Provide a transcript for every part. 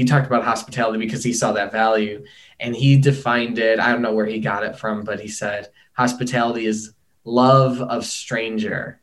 he talked about hospitality because he saw that value and he defined it. I don't know where he got it from, but he said hospitality is love of stranger.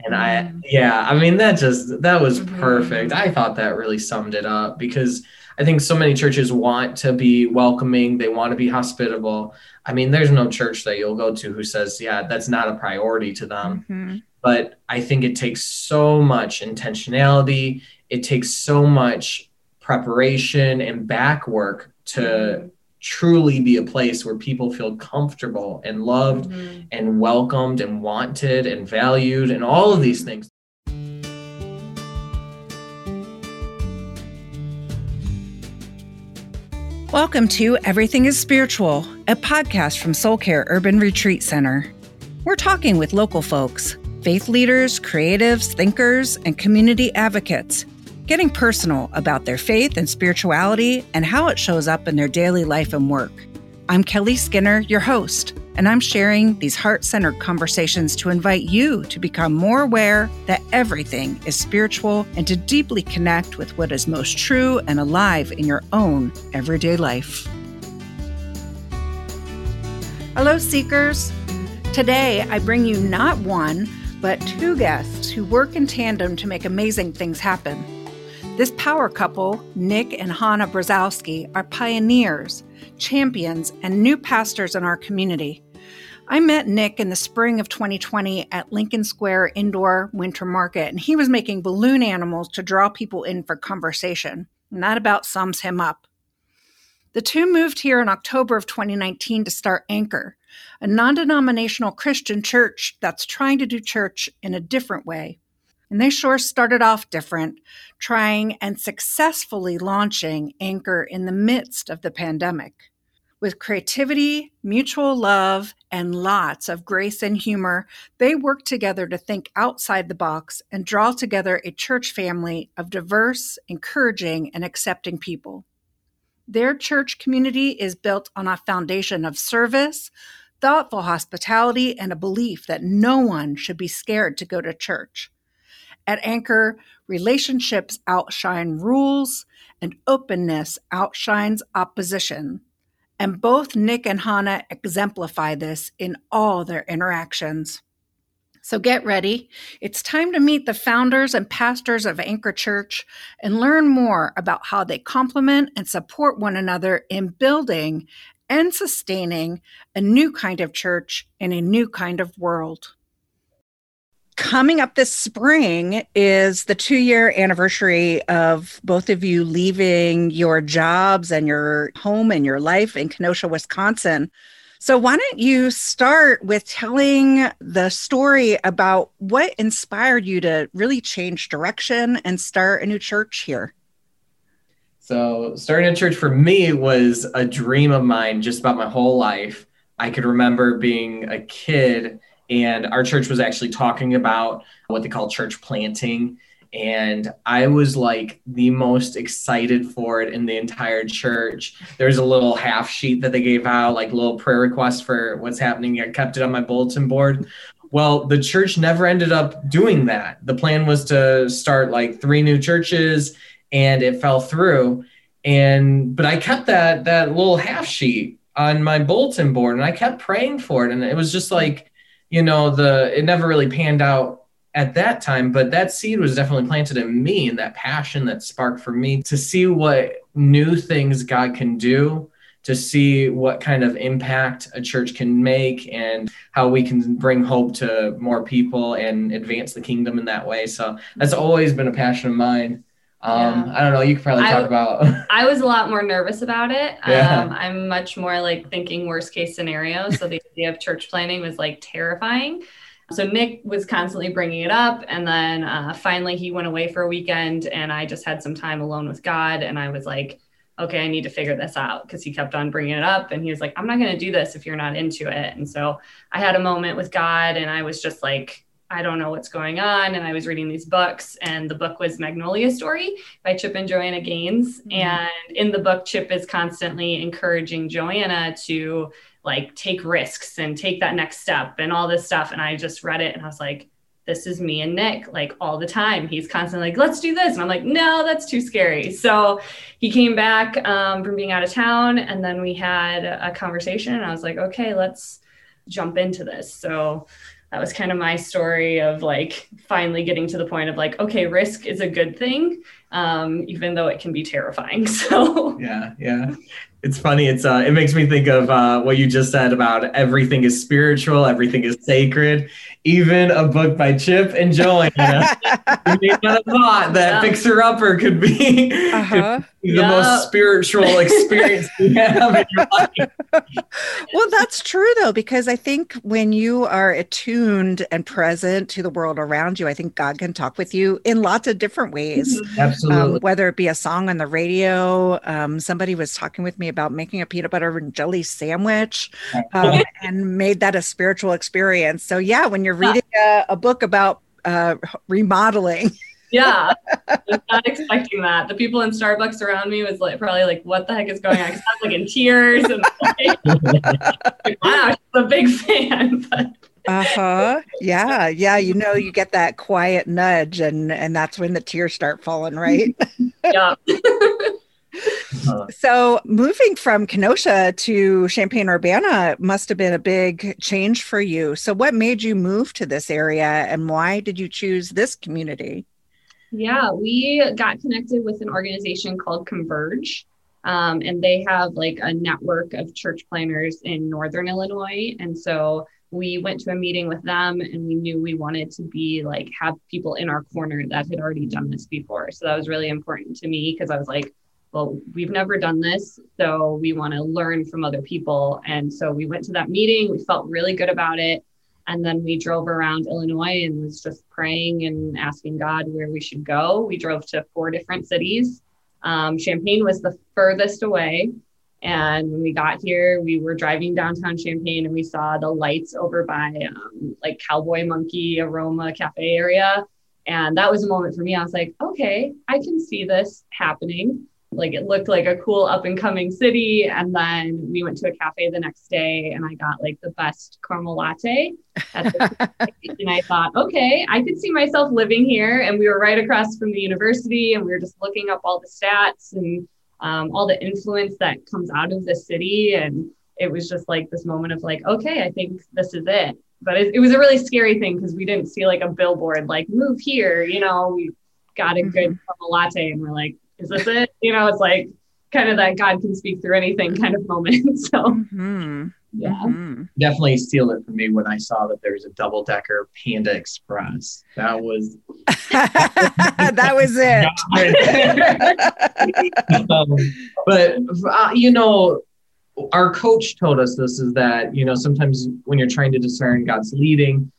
And I, mm. yeah, I mean, that just, that was mm-hmm. perfect. I thought that really summed it up because I think so many churches want to be welcoming, they want to be hospitable. I mean, there's no church that you'll go to who says, yeah, that's not a priority to them. Mm-hmm. But I think it takes so much intentionality, it takes so much preparation and back work to mm-hmm. truly be a place where people feel comfortable and loved mm-hmm. and welcomed and wanted and valued and all of these things. Welcome to Everything is Spiritual, a podcast from Soul Care Urban Retreat Center. We're talking with local folks, faith leaders, creatives, thinkers, and community advocates, getting personal about their faith and spirituality and how it shows up in their daily life and work. I'm Kelly Skinner, your host, and I'm sharing these heart centered conversations to invite you to become more aware that everything is spiritual and to deeply connect with what is most true and alive in your own everyday life. Hello, Seekers. Today, I bring you not one, but two guests who work in tandem to make amazing things happen. This power couple, Nick and Hannah Brzezowski, are pioneers, champions, and new pastors in our community. I met Nick in the spring of 2020 at Lincoln Square Indoor Winter Market, and he was making balloon animals to draw people in for conversation. And that about sums him up. The two moved here in October of 2019 to start Anchor, a non denominational Christian church that's trying to do church in a different way. And they sure started off different, trying and successfully launching Anchor in the midst of the pandemic. With creativity, mutual love, and lots of grace and humor, they work together to think outside the box and draw together a church family of diverse, encouraging, and accepting people. Their church community is built on a foundation of service, thoughtful hospitality, and a belief that no one should be scared to go to church. At Anchor, relationships outshine rules and openness outshines opposition. And both Nick and Hannah exemplify this in all their interactions. So get ready. It's time to meet the founders and pastors of Anchor Church and learn more about how they complement and support one another in building and sustaining a new kind of church in a new kind of world coming up this spring is the two year anniversary of both of you leaving your jobs and your home and your life in Kenosha, Wisconsin. So, why don't you start with telling the story about what inspired you to really change direction and start a new church here? So, starting a church for me was a dream of mine just about my whole life. I could remember being a kid and our church was actually talking about what they call church planting and I was like the most excited for it in the entire church. There's a little half sheet that they gave out, like little prayer requests for what's happening. I kept it on my bulletin board. Well, the church never ended up doing that. The plan was to start like three new churches, and it fell through. And but I kept that that little half sheet on my bulletin board, and I kept praying for it, and it was just like you know the it never really panned out at that time but that seed was definitely planted in me and that passion that sparked for me to see what new things god can do to see what kind of impact a church can make and how we can bring hope to more people and advance the kingdom in that way. So that's always been a passion of mine um, yeah. I don't know. You could probably talk I, about. I was a lot more nervous about it. Yeah. Um, I'm much more like thinking worst case scenario. So the idea of church planting was like terrifying. So Nick was constantly bringing it up, and then uh, finally he went away for a weekend, and I just had some time alone with God, and I was like, okay, I need to figure this out because he kept on bringing it up, and he was like, I'm not going to do this if you're not into it. And so I had a moment with God, and I was just like, I don't know what's going on. And I was reading these books, and the book was Magnolia Story by Chip and Joanna Gaines. Mm-hmm. And in the book, Chip is constantly encouraging Joanna to like take risks and take that next step and all this stuff. And I just read it and I was like, this is me and Nick like all the time. He's constantly like, let's do this. And I'm like, no, that's too scary. So he came back um, from being out of town and then we had a conversation and I was like, okay, let's jump into this. So that was kind of my story of like finally getting to the point of like, okay, risk is a good thing, um, even though it can be terrifying. So yeah, yeah it's funny. It's uh, it makes me think of uh, what you just said about everything is spiritual, everything is sacred. Even a book by Chip and Joanna, you may not have thought that yeah. Fixer Upper could be, uh-huh. Could be the most spiritual experience you have in your life. well, that's true though, because I think when you are attuned and present to the world around you, I think God can talk with you in lots of different ways. Mm-hmm. Absolutely. Um, whether it be a song on the radio, um, somebody was talking with me about making a peanut butter and jelly sandwich um, and made that a spiritual experience. So, yeah, when you're reading a, a book about uh, remodeling, yeah, I was not expecting that. The people in Starbucks around me was like probably like, "What the heck is going on?" Because I was like in tears and like, wow, she's a big fan. uh huh. Yeah, yeah. You know, you get that quiet nudge, and and that's when the tears start falling, right? yeah. So moving from Kenosha to Champaign Urbana must have been a big change for you. So what made you move to this area and why did you choose this community? Yeah, we got connected with an organization called Converge. Um, and they have like a network of church planters in Northern Illinois. And so we went to a meeting with them and we knew we wanted to be like have people in our corner that had already done this before. So that was really important to me because I was like, well, we've never done this, so we want to learn from other people. And so we went to that meeting, we felt really good about it. And then we drove around Illinois and was just praying and asking God where we should go. We drove to four different cities. Um, Champaign was the furthest away. And when we got here, we were driving downtown Champaign and we saw the lights over by um, like Cowboy Monkey Aroma Cafe area. And that was a moment for me. I was like, okay, I can see this happening like it looked like a cool up and coming city. And then we went to a cafe the next day and i got like the best caramel latte and i thought okay i could see myself living here. And we were right across from the university and we were just looking up all the stats and um, all the influence that comes out of the city. And it was just like this moment of like okay i think this is it. But it, it was a really scary thing because we didn't see like a billboard like move here you know? We got a good mm-hmm. latte and we're like is this it? You know, it's like kind of that God can speak through anything kind of moment. So, mm-hmm. yeah. Mm-hmm. Definitely steal it from me when I saw that there was a double decker Panda Express. That was that was it. um, but uh, you know, our coach told us this is that you know sometimes when you're trying to discern God's leading,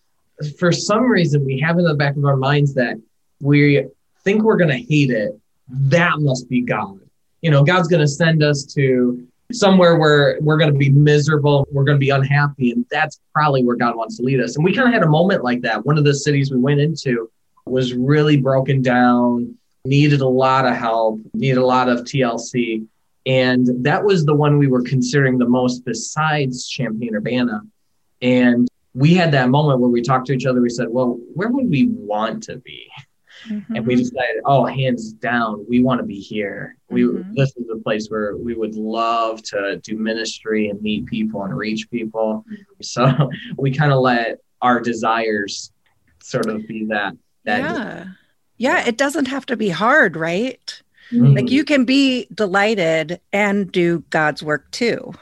for some reason we have in the back of our minds that we think we're going to hate it that must be God. You know, God's going to send us to somewhere where we're going to be miserable, we're going to be unhappy, and that's probably where God wants to lead us. And we kind of had a moment like that. One of the cities we went into was really broken down, needed a lot of help, needed a lot of TLC. And that was the one we were considering the most besides Champaign Urbana. And we had that moment where we talked to each other. We said, well, where would we want to be? Mm-hmm. And we decided, oh, hands down, we want to be here. We mm-hmm. this is a place where we would love to do ministry and meet people and reach people. Mm-hmm. So we kind of let our desires sort of be that. that yeah. Yeah, it doesn't have to be hard, right? Mm-hmm. Like you can be delighted and do God's work too.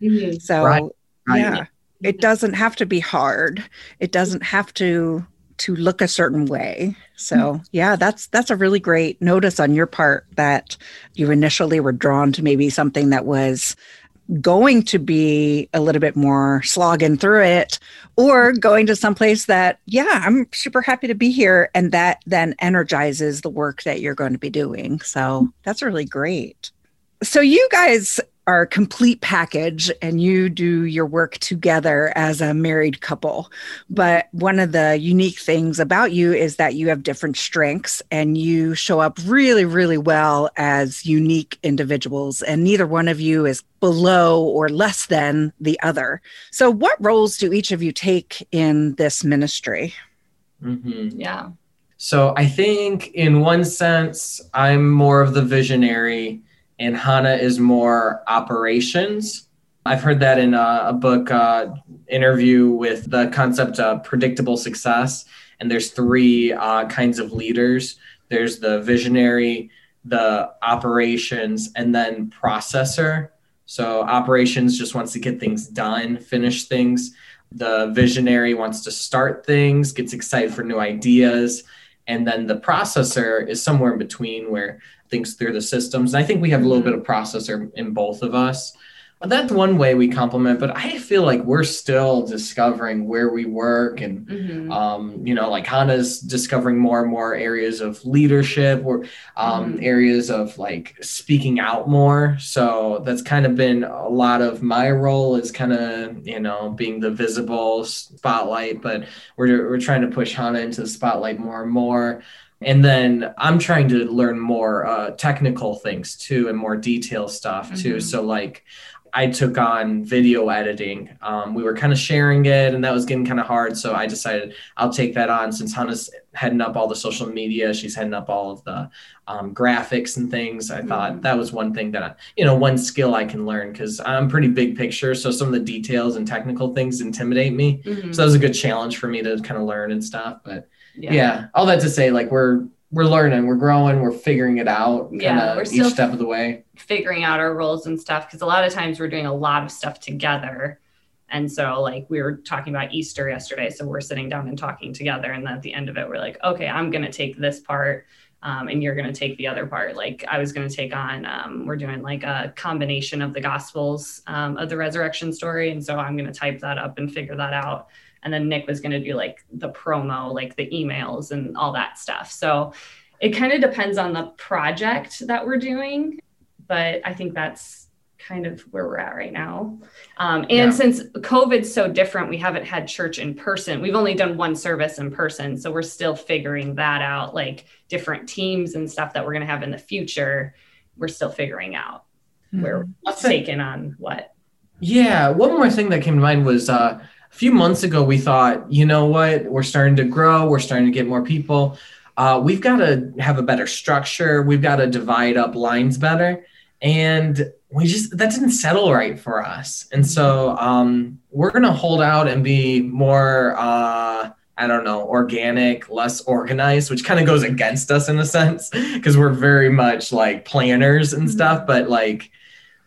Mm-hmm. So right. Right. yeah, it doesn't have to be hard. It doesn't have to to look a certain way. So mm-hmm. yeah, that's that's a really great notice on your part that you initially were drawn to maybe something that was going to be a little bit more slogging through it or going to someplace that yeah i'm super happy to be here and that then energizes the work that you're going to be doing so that's really great so you guys are a complete package and you do your work together as a married couple. But one of the unique things about you is that you have different strengths and you show up really, really well as unique individuals. And neither one of you is below or less than the other. So, what roles do each of you take in this ministry? Mm-hmm. Yeah. So I think in one sense, I'm more of the visionary and Hannah is more operations. I've heard that in a, a book uh, interview with the concept of predictable success. And there's three uh, kinds of leaders there's the visionary, the operations, and then processor. So operations just wants to get things done, finish things. The visionary wants to start things, gets excited for new ideas. And then the processor is somewhere in between where thinks through the systems. And I think we have a little mm-hmm. bit of processor in both of us But that's one way we complement but i feel like we're still discovering where we work and mm-hmm. um, you know like hannah's discovering more and more areas of leadership or um, mm-hmm. areas of like speaking out more so that's kind of been a lot of my role is kind of you know being the visible spotlight but we're, we're trying to push hannah into the spotlight more and more and then i'm trying to learn more uh, technical things too and more detail stuff too mm-hmm. so like I took on video editing. Um, we were kind of sharing it, and that was getting kind of hard. So I decided I'll take that on since Hannah's heading up all the social media. She's heading up all of the um, graphics and things. I mm-hmm. thought that was one thing that, I, you know, one skill I can learn because I'm pretty big picture. So some of the details and technical things intimidate me. Mm-hmm. So that was a good challenge for me to kind of learn and stuff. But yeah. yeah, all that to say, like we're we're learning, we're growing, we're figuring it out. Yeah, we're still each step of the way figuring out our roles and stuff because a lot of times we're doing a lot of stuff together. And so, like, we were talking about Easter yesterday. So, we're sitting down and talking together. And then at the end of it, we're like, okay, I'm going to take this part um, and you're going to take the other part. Like, I was going to take on, um, we're doing like a combination of the Gospels um, of the resurrection story. And so, I'm going to type that up and figure that out and then Nick was going to do like the promo, like the emails and all that stuff. So it kind of depends on the project that we're doing, but I think that's kind of where we're at right now. Um, and yeah. since COVID's so different, we haven't had church in person. We've only done one service in person, so we're still figuring that out. Like different teams and stuff that we're going to have in the future, we're still figuring out mm-hmm. where we're taking on what. Yeah, one more thing that came to mind was uh, a few months ago, we thought, you know what, we're starting to grow, we're starting to get more people. Uh, we've got to have a better structure. We've got to divide up lines better. And we just, that didn't settle right for us. And so um, we're going to hold out and be more, uh, I don't know, organic, less organized, which kind of goes against us in a sense because we're very much like planners and mm-hmm. stuff. But like,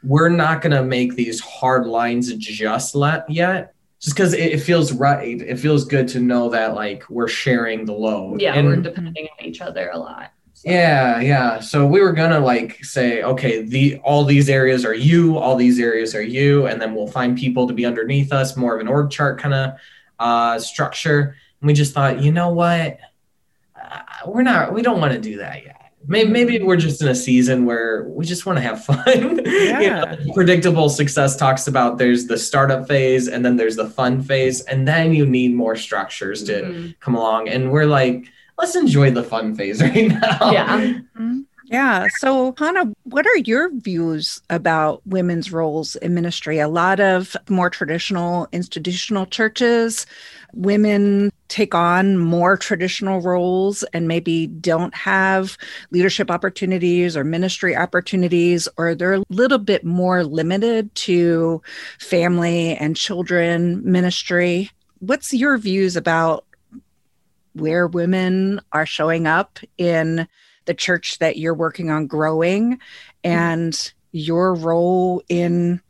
we're not going to make these hard lines just let yet just because it, feels right. It feels good to know that like we're sharing the load. Yeah, and, we're depending on each other a lot. So. Yeah, yeah. So we were gonna like say, okay, the all these areas are you, all these areas are you, and then we'll find people to be underneath us, more of an org chart kind of uh, structure. And we just thought, you know what, uh, we're not, we don't want to do that yet maybe maybe we're just in a season where we just want to have fun. Yeah. you know, predictable success talks about there's the startup phase and then there's the fun phase, and then you need more structures to mm-hmm. come along. And we're like, let's enjoy the fun phase right now. Yeah. Mm-hmm. Yeah. So, Hannah, what are your views about women's roles in ministry? A lot of more traditional institutional churches women take on more traditional roles and maybe don't have leadership opportunities or ministry opportunities, or they're a little bit more limited to family and children ministry. What's your views about where women are showing up in the church that you're working on growing and your role in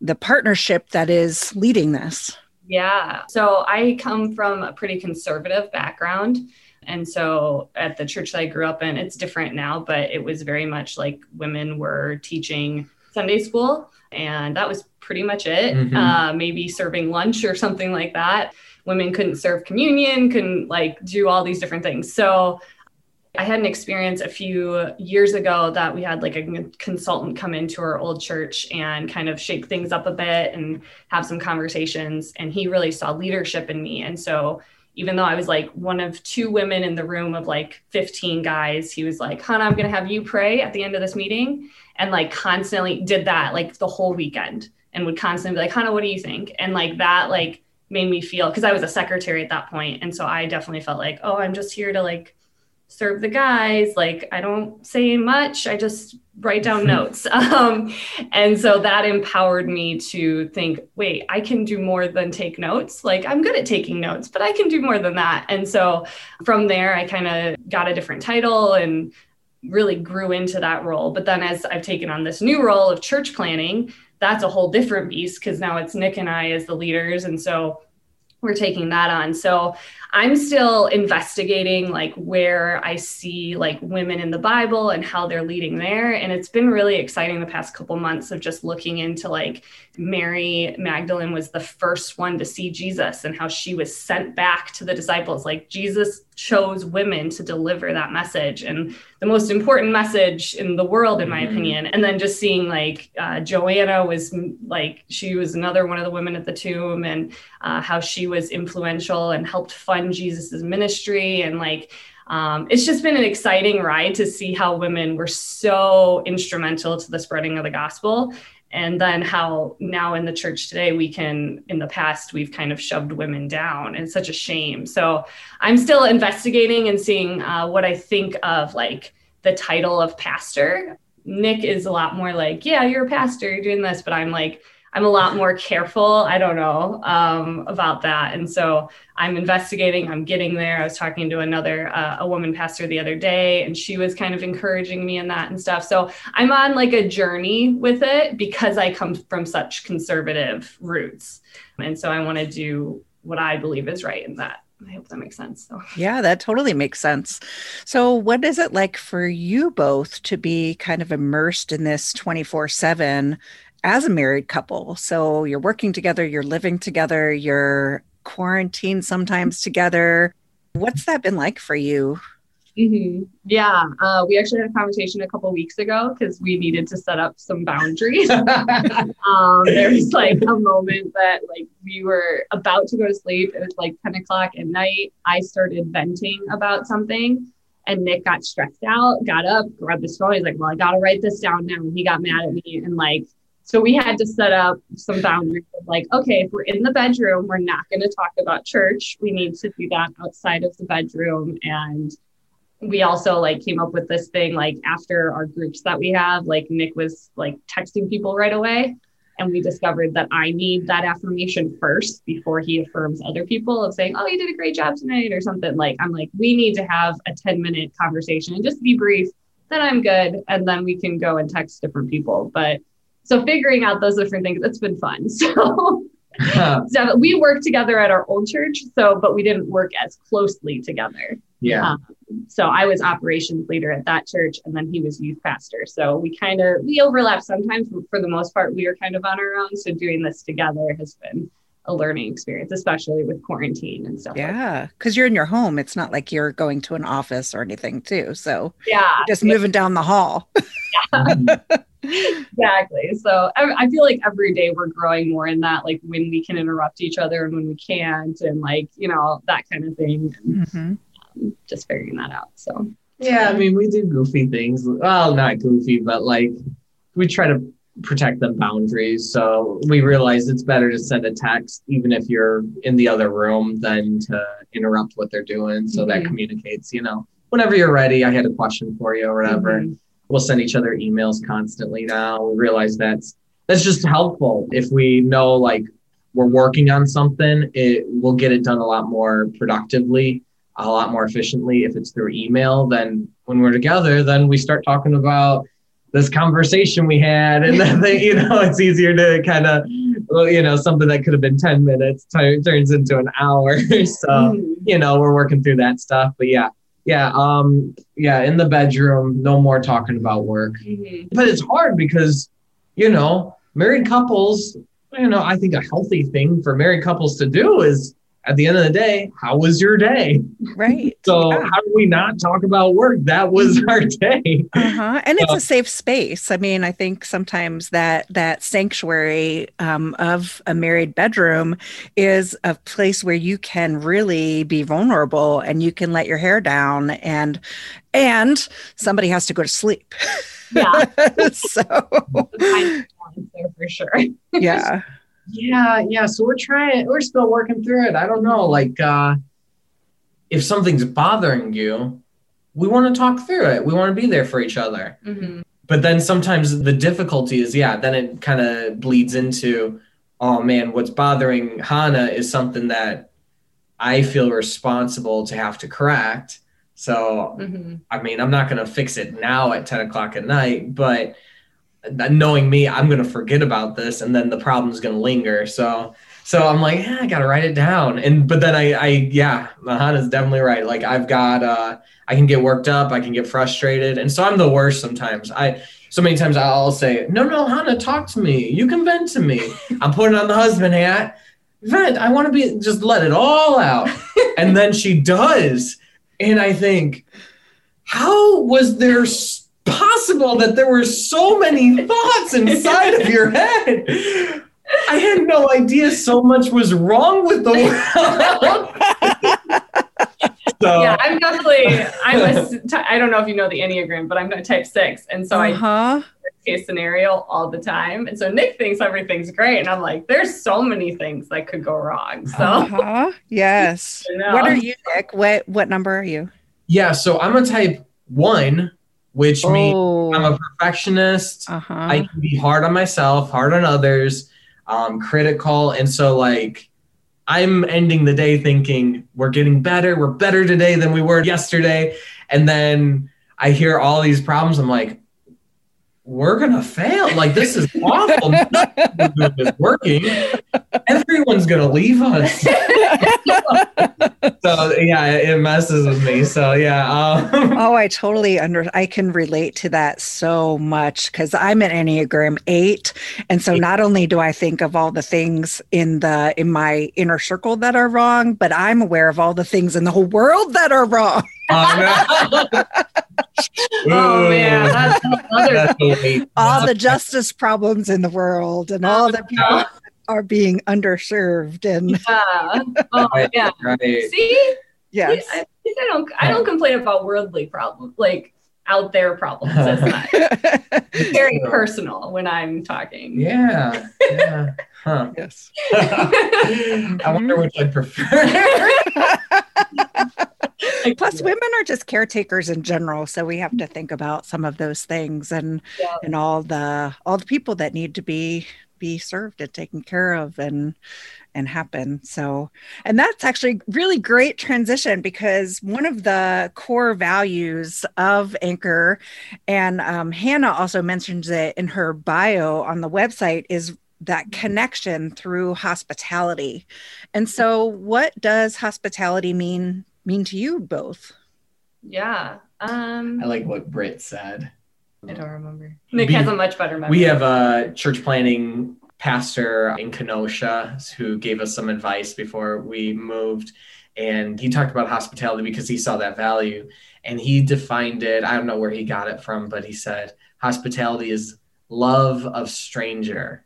the partnership that is leading this? Yeah. So I come from a pretty conservative background. And so at the church that I grew up in, it's different now, but it was very much like women were teaching Sunday school. And that was pretty much it. Mm-hmm. Uh, maybe serving lunch or something like that. Women couldn't serve communion, couldn't like do all these different things. So I had an experience a few years ago that we had like a consultant come into our old church and kind of shake things up a bit and have some conversations. And he really saw leadership in me. And so even though I was like one of two women in the room of like 15 guys, he was like, Hannah, I'm going to have you pray at the end of this meeting. And like constantly did that like the whole weekend and would constantly be like, Hannah, what do you think? And like that, like made me feel because I was a secretary at that point, and so I definitely felt like, oh, I'm just here to like serve the guys. Like I don't say much. I just write down notes. Um, and so that empowered me to think, wait, I can do more than take notes. Like I'm good at taking notes, but I can do more than that. And so from there, I kind of got a different title and really grew into that role. But then as I've taken on this new role of church planting, that's a whole different beast because now it's Nick and I as the leaders. And so we're taking that on. So I'm still investigating like where I see like women in the Bible and how they're leading there. And it's been really exciting the past couple months of just looking into like Mary Magdalene was the first one to see Jesus and how she was sent back to the disciples. Like Jesus chose women to deliver that message and the most important message in the world, in my mm-hmm. opinion. And then just seeing like uh, Joanna was like, she was another one of the women at the tomb and uh, how she was influential and helped fund Jesus's ministry. And like, um, it's just been an exciting ride to see how women were so instrumental to the spreading of the gospel and then how now in the church today we can in the past we've kind of shoved women down. It's such a shame. So i'm still investigating and seeing uh, what i think of like the title of pastor. Nick is a lot more like yeah you're a pastor you're doing this. But i'm like I'm a lot more careful. I don't know um, about that, and so I'm investigating. I'm getting there. I was talking to another uh, a woman pastor the other day, and she was kind of encouraging me in that and stuff. So I'm on like a journey with it because I come from such conservative roots, and so I want to do what I believe is right in that. I hope that makes sense. So. Yeah, that totally makes sense. So, what is it like for you both to be kind of immersed in this 24 7 as a married couple. So you're working together, you're living together, you're quarantined sometimes together. What's that been like for you? Mm-hmm. Yeah, uh, we actually had a conversation a couple weeks ago because we needed to set up some boundaries. um, there was like a moment that like we were about to go to sleep. It was like 10 o'clock at night. I started venting about something and Nick got stressed out, got up, grabbed his phone. He's like, well, I got to write this down now. And he got mad at me and like so we had to set up some boundaries of like, okay, if we're in the bedroom, we're not going to talk about church. We need to do that outside of the bedroom. And we also like came up with this thing like after our groups that we have, like Nick was like texting people right away. And we discovered that I need that affirmation first before he affirms other people of saying, Oh, you did a great job tonight or something. Like, I'm like, we need to have a 10 minute conversation and just be brief. Then I'm good. And then we can go and text different people. But so figuring out those different things, it's been fun. So, so we worked together at our old church. So, but we didn't work as closely together. Yeah. Um, so I was operations leader at that church, and then he was youth pastor. So we kind of we overlap sometimes. But for the most part, we are kind of on our own. So doing this together has been a learning experience, especially with quarantine and stuff. Yeah, because like you're in your home. It's not like you're going to an office or anything, too. So yeah, just moving down the hall. Yeah. exactly. So I, I, feel like every day we're growing more in that, like when we can interrupt each other and when we can't, and like, you know, that kind of thing. And, mm-hmm. um, just figuring that out. So, yeah, I mean, we do goofy things. Well, not goofy, but like we try to protect the boundaries. So we realize it's better to send a text, even if you're in the other room, than to interrupt what they're doing. So mm-hmm. that communicates, you know, whenever you're ready, I had a question for you or whatever. Mm-hmm we'll send each other emails constantly now. We realize that's that's just helpful. If we know like we're working on something, it will get it done a lot more productively, a lot more efficiently. If it's through email, then when we're together, then we start talking about this conversation we had, and then they, you know it's easier to kind of you know something that could have been 10 minutes t- turns into an hour so mm-hmm. you know we're working through that stuff but yeah yeah um yeah in the bedroom no more talking about work mm-hmm. but it's hard because you know married couples you know i think a healthy thing for married couples to do is at the end of the day, how was your day? Right. so yeah. how do we not talk about work? That was our day. Uh-huh. And it's a safe space. I mean, I think sometimes that that sanctuary um, of a married bedroom is a place where you can really be vulnerable and you can let your hair down and and somebody has to go to sleep. Yeah. so there for sure. yeah. Yeah, yeah. So we're trying, we're still working through it. I don't know. Like, uh, if something's bothering you, we want to talk through it. We want to be there for each other. Mm-hmm. But then sometimes the difficulty is, yeah, then it kind of bleeds into, oh man, what's bothering Hannah is something that I feel responsible to have to correct. So, mm-hmm. I mean, I'm not going to fix it now at 10 o'clock at night, but knowing me, I'm going to forget about this and then the problem's going to linger. So, so I'm like, yeah, I got to write it down. And, but then I, I, yeah, Hannah's definitely right. Like I've got, uh, I can get worked up, I can get frustrated. And so I'm the worst sometimes. I, so many times I'll say, no, no, Hannah, talk to me. You can vent to me. I'm putting on the husband hat. Vent. I want to be, just let it all out. and then she does and I think, how was there possible that there were so many thoughts inside of your head? I had no idea so much was wrong with the world. so. Yeah, I'm definitely I'm a I don't know if you know the Enneagram, but I'm a type six. And so uh-huh. I case scenario all the time. And so Nick thinks everything's great. And I'm like, there's so many things that could go wrong. So uh-huh. yes. What are you, Nick? What what number are you? Yeah, so I'm a type one, which oh. means I'm a perfectionist. Uh-huh. I can be hard on myself, hard on others, um, critical. And so like I'm ending the day thinking we're getting better, we're better today than we were yesterday. And then I hear all these problems. I'm like, we're gonna fail. Like this is awful. Nothing is working. Everyone's gonna leave us. so yeah, it messes with me. So yeah. Um. Oh, I totally under. I can relate to that so much because I'm an Enneagram eight, and so not only do I think of all the things in the in my inner circle that are wrong, but I'm aware of all the things in the whole world that are wrong. oh, oh man, that's that's all the justice problems in the world and all the people are being underserved and yeah. Oh, yeah. Right. See? Yes. I, I don't I don't complain about worldly problems like out there problems. That's not very personal when I'm talking. Yeah. Yeah. Huh. Yes. I wonder which I prefer. Plus, women are just caretakers in general, so we have to think about some of those things and yeah. and all the all the people that need to be be served and taken care of and and happen so and that's actually really great transition because one of the core values of anchor and um, hannah also mentions it in her bio on the website is that connection through hospitality and so what does hospitality mean mean to you both? Yeah. Um, I like what Britt said. I don't remember. Nick we, has a much better memory. We have a church planting pastor in Kenosha who gave us some advice before we moved. And he talked about hospitality because he saw that value. And he defined it. I don't know where he got it from, but he said hospitality is love of stranger.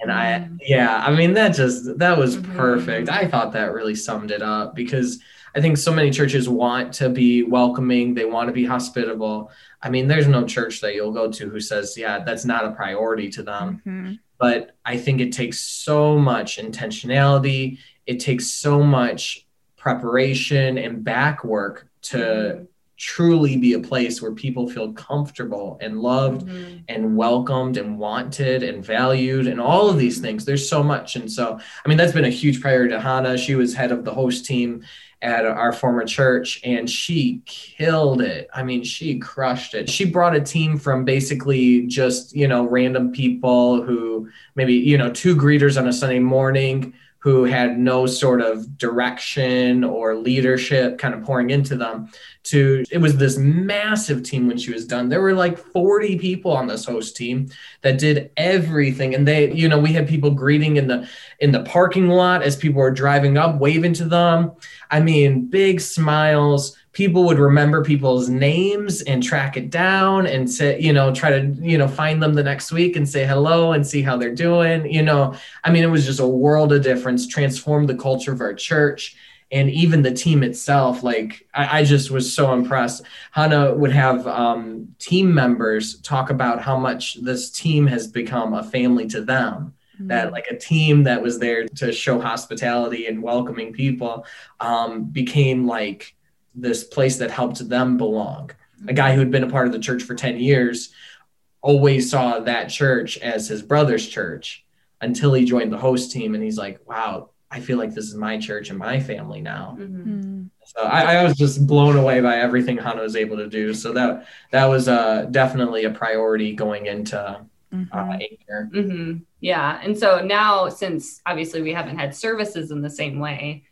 And. I, yeah, I mean, that just, that was mm-hmm. perfect. I thought that really summed it up because I think so many churches want to be welcoming, they want to be hospitable. I mean, there's no church that you'll go to who says, yeah, that's not a priority to them. Mm-hmm. But I think it takes so much intentionality, it takes so much preparation and back work to mm-hmm. Truly be a place where people feel comfortable and loved mm-hmm. and welcomed and wanted and valued and all of these things. There's so much. And so, I mean, that's been a huge priority to Hannah. She was head of the host team at our former church and she killed it. I mean, she crushed it. She brought a team from basically just, you know, random people who maybe, you know, two greeters on a Sunday morning who had no sort of direction or leadership kind of pouring into them to it was this massive team when she was done. There were like 40 people on this host team that did everything. And they you know we had people greeting in the in the parking lot as people were driving up waving to them. I mean big smiles people would remember people's names and track it down and say, you know, try to, you know, find them the next week and say hello and see how they're doing. You know, I mean, it was just a world of difference, transformed the culture of our church and even the team itself. Like, I, I just was so impressed. Hannah would have um, team members talk about how much this team has become a family to them mm-hmm. that like a team that was there to show hospitality and welcoming people um, became like this place that helped them belong. A guy who had been a part of the church for 10 years always saw that church as his brother's church until he joined the host team and he's like, wow, I feel like this is my church and my family now. Mm-hmm. So I, I, was just blown away by everything Hannah was able to do. So that that was uh, definitely a priority going into uh, mm-hmm. uh, Mm-hmm. Yeah, and so now since obviously we haven't had services in the same way,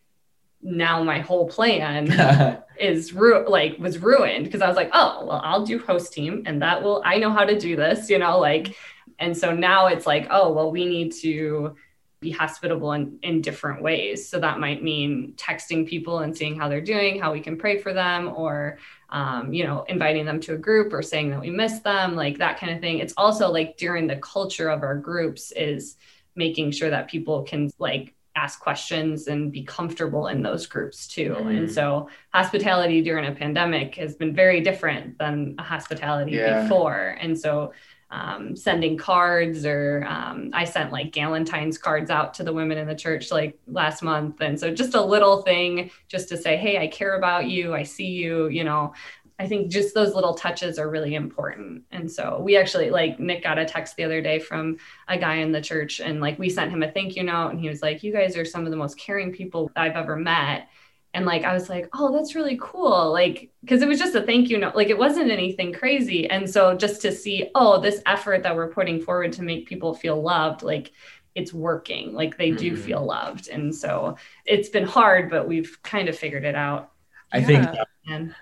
now my whole plan is ru- like was ruined because I was like, oh well, I'll do host team and that will I know how to do this, you know, like, and so now it's like, oh well, we need to be hospitable in, in different ways. So that might mean texting people and seeing how they're doing, how we can pray for them, or um, you know, inviting them to a group or saying that we miss them, like that kind of thing. It's also like during the culture of our groups is making sure that people can like ask questions and be comfortable in those groups too. Mm. And so hospitality during a pandemic has been very different than a hospitality yeah. before. And so um, sending cards or um, I sent like Galentine's cards out to the women in the church like last month. And so just a little thing just to say, hey, I care about you. I see you, you know. I think just those little touches are really important. And so we actually like Nick got a text the other day from a guy in the church and like we sent him a thank you note and he was like, You guys are some of the most caring people I've ever met. And like i was like oh that's really cool. Like because it was just a thank you note. Like it wasn't anything crazy. And so just to see oh this effort that we're putting forward to make people feel loved like it's working. Like they do mm-hmm. feel loved. And so it's been hard but we've kind of figured it out i yeah. think and,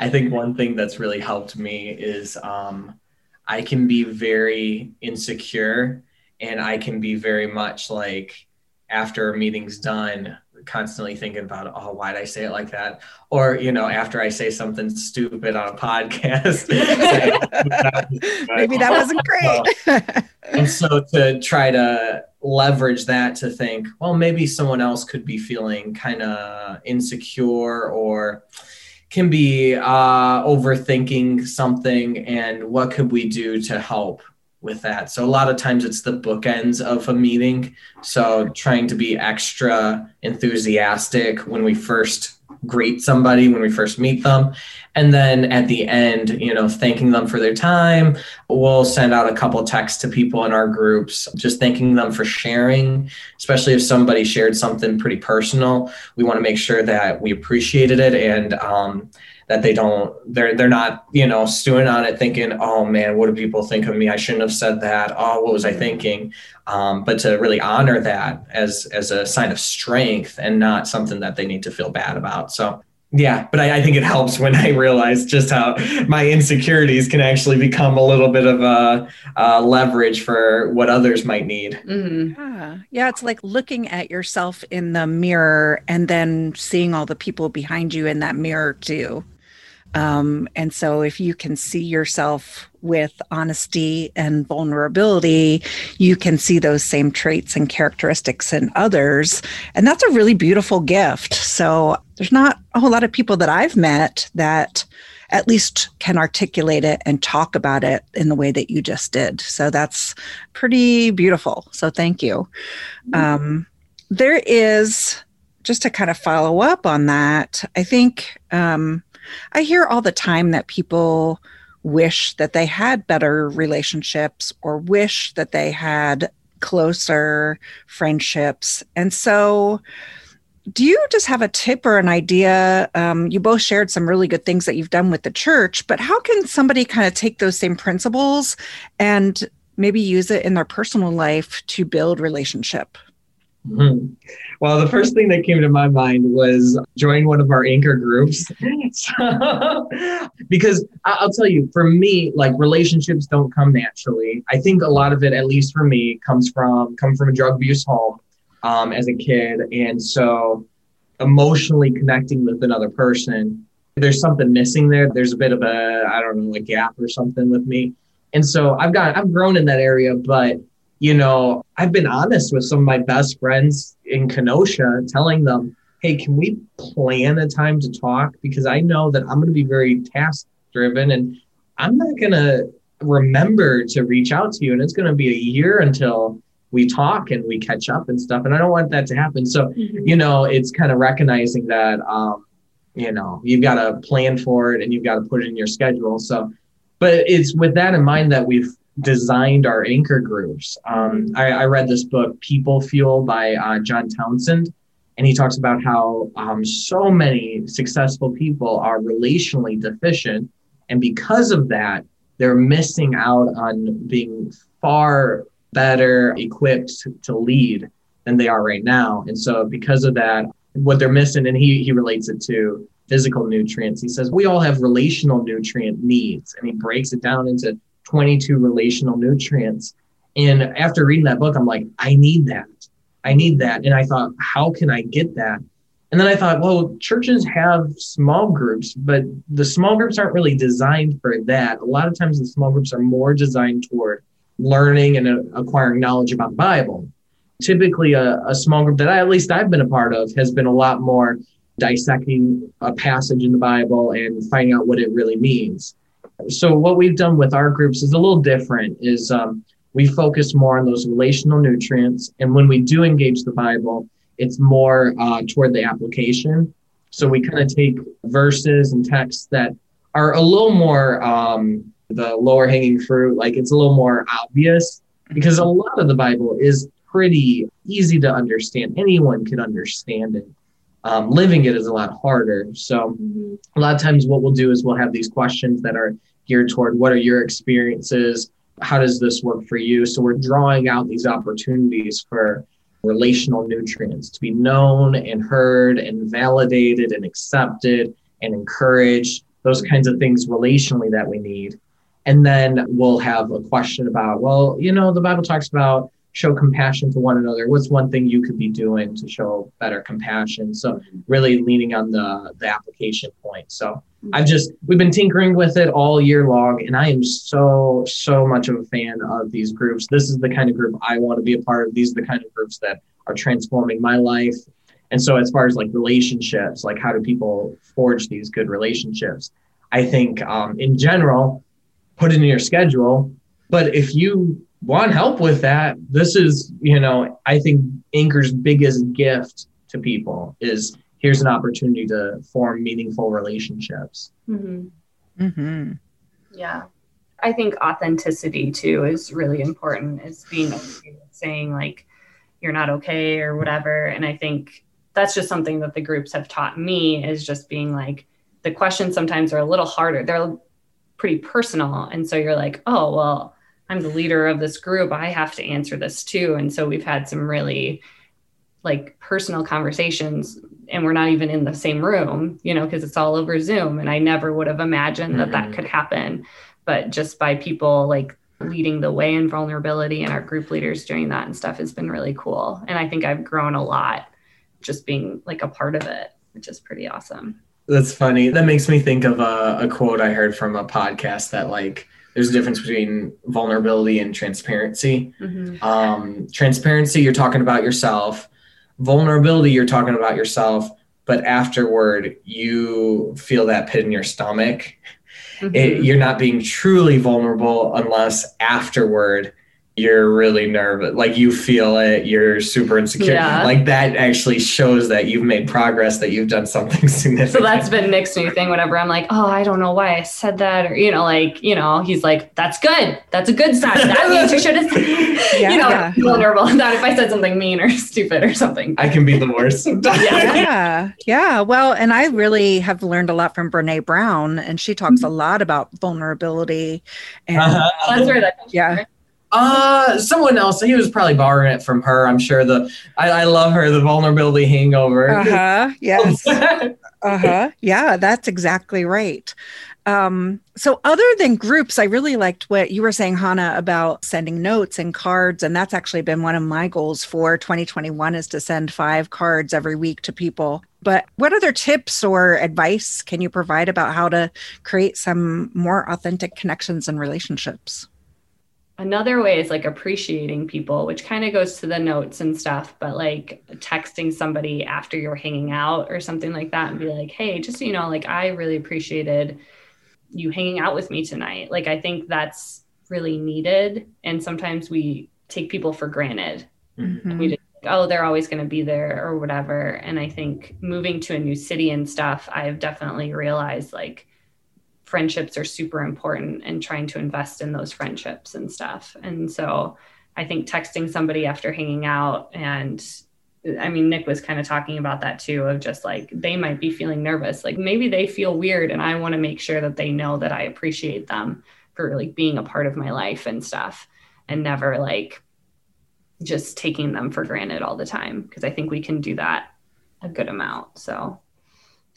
i think one thing that's really helped me is um i can be very insecure and i can be very much like after a meeting's done constantly thinking about, oh, why'd I say it like that? Or, you know, after I say something stupid on a podcast, maybe that wasn't great. and so to try to leverage that to think, well, maybe someone else could be feeling kind of insecure or can be uh, overthinking something and what could we do to help with that. So a lot of times it's the bookends of a meeting. So trying to be extra enthusiastic when we first greet somebody, when we first meet them. And then at the end, you know, thanking them for their time. We'll send out a couple texts to people in our groups, just thanking them for sharing, especially if somebody shared something pretty personal. We want to make sure that we appreciated it and um, that they don't they're they're not you know stewing on it thinking oh man what do people think of me? I shouldn't have said that. Oh what was i thinking? Um, but to really honor that as as a sign of strength and not something that they need to feel bad about. So yeah but I, I think it helps when i realize just how my insecurities can actually become a little bit of a, a leverage for what others might need. Mm-hmm. yeah. yeah it's like looking at yourself in the mirror and then seeing all the people behind you in that mirror too um, and so, if you can see yourself with honesty and vulnerability, you can see those same traits and characteristics in others. And that's a really beautiful gift. So, there's not a whole lot of people that I've met that at least can articulate it and talk about it in the way that you just did. So, that's pretty beautiful. So, thank you. Um, there is, just to kind of follow up on that, I think. Um, I hear all the time that people wish that they had better relationships or wish that they had closer friendships. And so, do you just have a tip or an idea? Um, you both shared some really good things that you've done with the church, but how can somebody kind of take those same principles and maybe use it in their personal life to build relationship? Mm-hmm. Well, the first thing that came to my mind was join one of our anchor groups. so, because I'll tell you, for me, like relationships don't come naturally. I think a lot of it, at least for me, comes from come from a drug abuse home um, as a kid, and so emotionally connecting with another person, there's something missing there. There's a bit of a I don't know a gap or something with me, and so I've got I've grown in that area, but you know, I've been honest with some of my best friends in Kenosha, telling them, hey, can we plan a time to talk? Because I know that I'm going to be very task driven and I'm not going to remember to reach out to you. And it's going to be a year until we talk and we catch up and stuff. And I don't want that to happen. So, mm-hmm. you know, it's kind of recognizing that, um, you know, you've got to plan for it and you've got to put it in your schedule. So, but it's with that in mind that we've designed our anchor groups. Um, I, I, read this book, People Fuel by uh, John Townsend, and he talks about how um, so many successful people are relationally deficient. And because of that, they're missing out on being far better equipped to, lead than they are right now. And so, because of that, what they're missing, and he, he relates it to physical nutrients. He says we all have relational nutrient needs, and he breaks it down into 22 relational nutrients. And after reading that book, I'm like, I need that. I need that. And I thought, how can I get that? And then I thought, well, churches have small groups, but the small groups aren't really designed for that. A lot of times the small groups are more designed toward learning and uh, acquiring knowledge about the Bible. Typically, a, a small group that I, at least I've been a part of has been a lot more dissecting a passage in the Bible and finding out what it really means. So what we've done with our groups is a little different. Is um, we focus more on those relational nutrients, and when we do engage the Bible, it's more uh, toward the application. So we kind of take verses and texts that are a little more um, the lower hanging fruit, like it's a little more obvious because a lot of the Bible is pretty easy to understand. Anyone can understand it. Um, living it is a lot harder. So, mm-hmm. a lot of times, what we'll do is we'll have these questions that are geared toward what are your experiences? How does this work for you? So, we're drawing out these opportunities for relational nutrients to be known and heard and validated and accepted and encouraged, those kinds of things relationally that we need. And then we'll have a question about, well, you know, the Bible talks about show compassion to one another what's one thing you could be doing to show better compassion so really leaning on the the application point so i've just we've been tinkering with it all year long and i am so so much of a fan of these groups. This is the kind of group i want to be a part of. These are the kind of groups that are transforming my life. And so as far as like relationships like how do people forge these good relationships? I think um, in general put it in your schedule but if you want help with that, this is, you know, I think Anchor's biggest gift to people is here's an opportunity to form meaningful relationships. Mm-hmm. Mm-hmm. Yeah. I think authenticity too is really important, is being saying like you're not okay or whatever. And I think that's just something that the groups have taught me is just being like the questions sometimes are a little harder. They're pretty personal. And so you're like, oh, well, I'm the leader of this group. I have to answer this too. And so we've had some really like personal conversations and we're not even in the same room, you know, because it's all over Zoom. And I never would have imagined that mm-hmm. that could happen. But just by people like leading the way in vulnerability and our group leaders doing that and stuff has been really cool. And I think I've grown a lot just being like a part of it, which is pretty awesome. That's funny. That makes me think of a, a quote I heard from a podcast that like there's a difference between vulnerability and transparency. Mm-hmm. Um, transparency, you're talking about yourself. Vulnerability, you're talking about yourself. But afterward, you feel that pit in your stomach. Mm-hmm. It, you're not being truly vulnerable unless afterward you're really nervous like you feel it you're super insecure. Yeah. like that actually shows that you've made progress that you've done something significant. So that's been nick's new thing whenever i'm like oh i don't know why i said that or you know like you know he's like that's good. That's a good sign. That means you should have yeah, you know yeah. vulnerable that if i said something mean or stupid or something. I can be the worst. Yeah. Yeah. Well and i really have learned a lot from brene brown and she talks mm-hmm. a lot about vulnerability and uh-huh. that's where that yeah uh, someone else. He was probably borrowing it from her. I'm sure. The I, I love her. The vulnerability hangover. Uh huh. Yes. uh huh. Yeah, that's exactly right. Um, so other than groups, I really liked what you were saying, Hannah, about sending notes and cards. And that's actually been one of my goals for 2021 is to send five cards every week to people. But what other tips or advice can you provide about how to create some more authentic connections and relationships? Another way is like appreciating people which kind of goes to the notes and stuff but like texting somebody after you're hanging out or something like that and be like hey just so you know like i really appreciated you hanging out with me tonight like i think that's really needed and sometimes we take people for granted Mm-hmm. We just oh, they're always going to be there or whatever. And I think moving to a new city and stuff, I've definitely realized like friendships are super important and trying to invest in those friendships and stuff. And so I think texting somebody after hanging out and I mean, Nick was kind of talking about that too of just like they might be feeling nervous. Like maybe they feel weird, and I want to make sure that they know that I appreciate them for like being a part of my life and stuff and never like just taking them for granted all the time because I think we can do that a good amount. So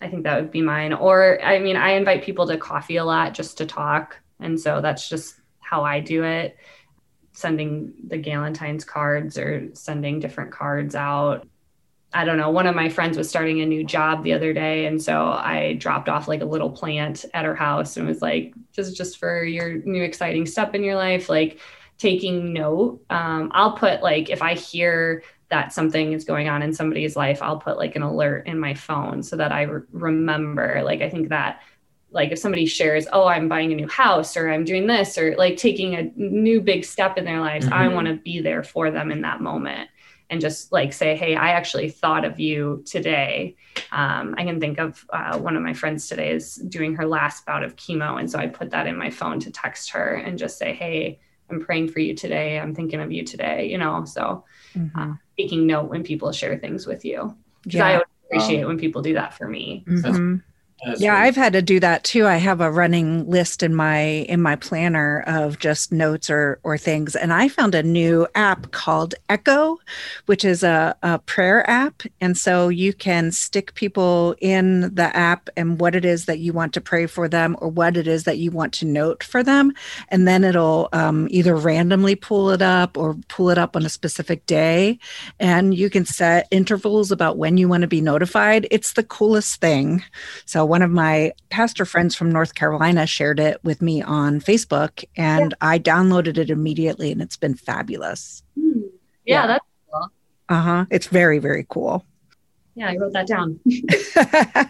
I think that would be mine. Or I mean, I invite people to coffee a lot just to talk. And so that's just how I do it. Sending the Galentine's cards or sending different cards out. I don't know. One of my friends was starting a new job the other day. And so I dropped off like a little plant at her house and was like, just just for your new exciting step in your life. Like taking note. Um, I'll put like if I hear that something is going on in somebody's life, I'll put like an alert in my phone so that I re- remember. Like I think that like if somebody shares, oh, I'm buying a new house or I'm doing this or like taking a new big step in their lives, mm-hmm. I want to be there for them in that moment and just like say, hey, I actually thought of you today. Um, I can think of uh, one of my friends today is doing her last bout of chemo. And so I put that in my phone to text her and just say, hey, I'm praying for you today. I'm thinking of you today, you know. So mm-hmm. uh, taking note when people share things with you. Because yeah. I appreciate um, when people do that for me. Mm-hmm. Yeah, I've had to do that too. I have a running list in my in my planner of just notes or or things, and I found a new app called Echo, which is a, a prayer app, and so you can stick people in the app and what it is that you want to pray for them or what it is that you want to note for them, and then it'll um, either randomly pull it up or pull it up on a specific day, and you can set intervals about when you want to be notified. It's the coolest thing. So one of my pastor friends from North Carolina shared it with me on Facebook, and yeah. I downloaded it immediately, and it's been fabulous. Hmm. Yeah, yeah, that's cool. Uh huh. It's very, very cool. Yeah, I wrote that down.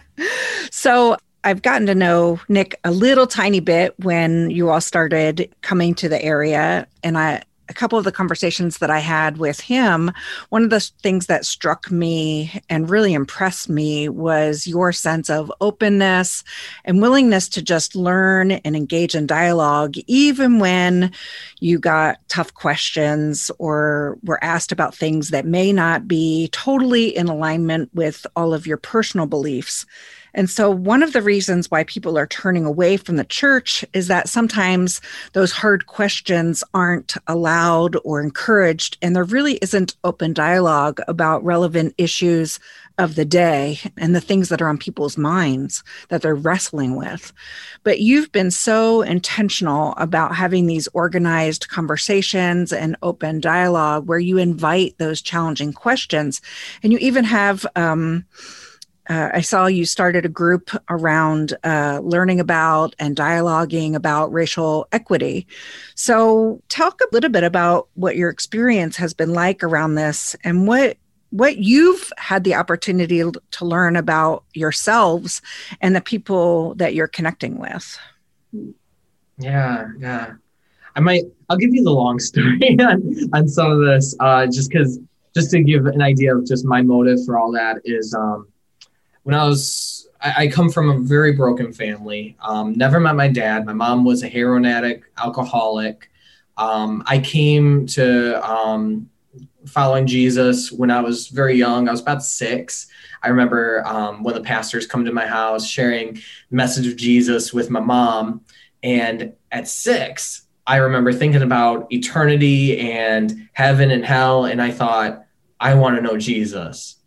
so I've gotten to know Nick a little tiny bit when you all started coming to the area, and I a couple of the conversations that I had with him, one of the things that struck me and really impressed me was your sense of openness and willingness to just learn and engage in dialogue, even when you got tough questions or were asked about things that may not be totally in alignment with all of your personal beliefs. And so, one of the reasons why people are turning away from the church is that sometimes those hard questions aren't allowed or encouraged, and there really isn't open dialogue about relevant issues of the day and the things that are on people's minds that they're wrestling with. But you've been so intentional about having these organized conversations and open dialogue where you invite those challenging questions. And you even have, um, uh, I saw you started a group around uh, learning about and dialoguing about racial equity. So, talk a little bit about what your experience has been like around this and what what you've had the opportunity to learn about yourselves and the people that you're connecting with. Yeah, yeah. I might. I'll give you the long story on, on some of this, uh, just because, just to give an idea of just my motive for all that is. Um, when I was, I, I come from a very broken family. Um, never met my dad. My mom was a heroin addict, alcoholic. Um, I came to um, following Jesus when I was very young. I was about six. I remember um, when the pastors come to my house sharing the message of Jesus with my mom. And at six, I remember thinking about eternity and heaven and hell. And I thought, I want to know Jesus.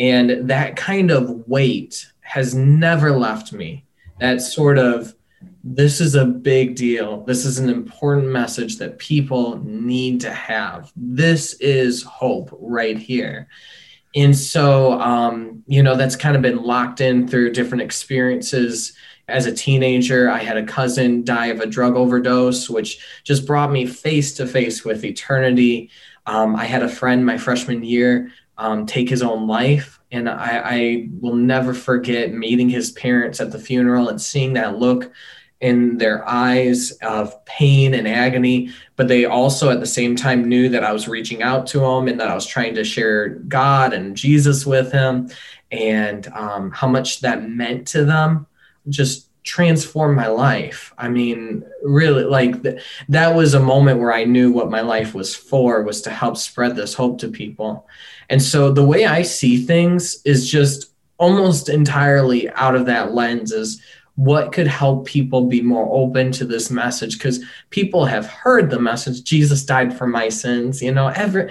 And that kind of weight has never left me. That sort of, this is a big deal. This is an important message that people need to have. This is hope right here. And so, um, you know, that's kind of been locked in through different experiences. As a teenager, I had a cousin die of a drug overdose, which just brought me face to face with eternity. Um, I had a friend my freshman year um, take his own life. And I, I will never forget meeting his parents at the funeral and seeing that look in their eyes of pain and agony, but they also at the same time knew that I was reaching out to them and that I was trying to share God and Jesus with him and um, how much that meant to them just transformed my life. I mean, really, like th- that was a moment where I knew what my life was for was to help spread this hope to people. And so the way I see things is just almost entirely out of that lens is what could help people be more open to this message because people have heard the message jesus died for my sins you know every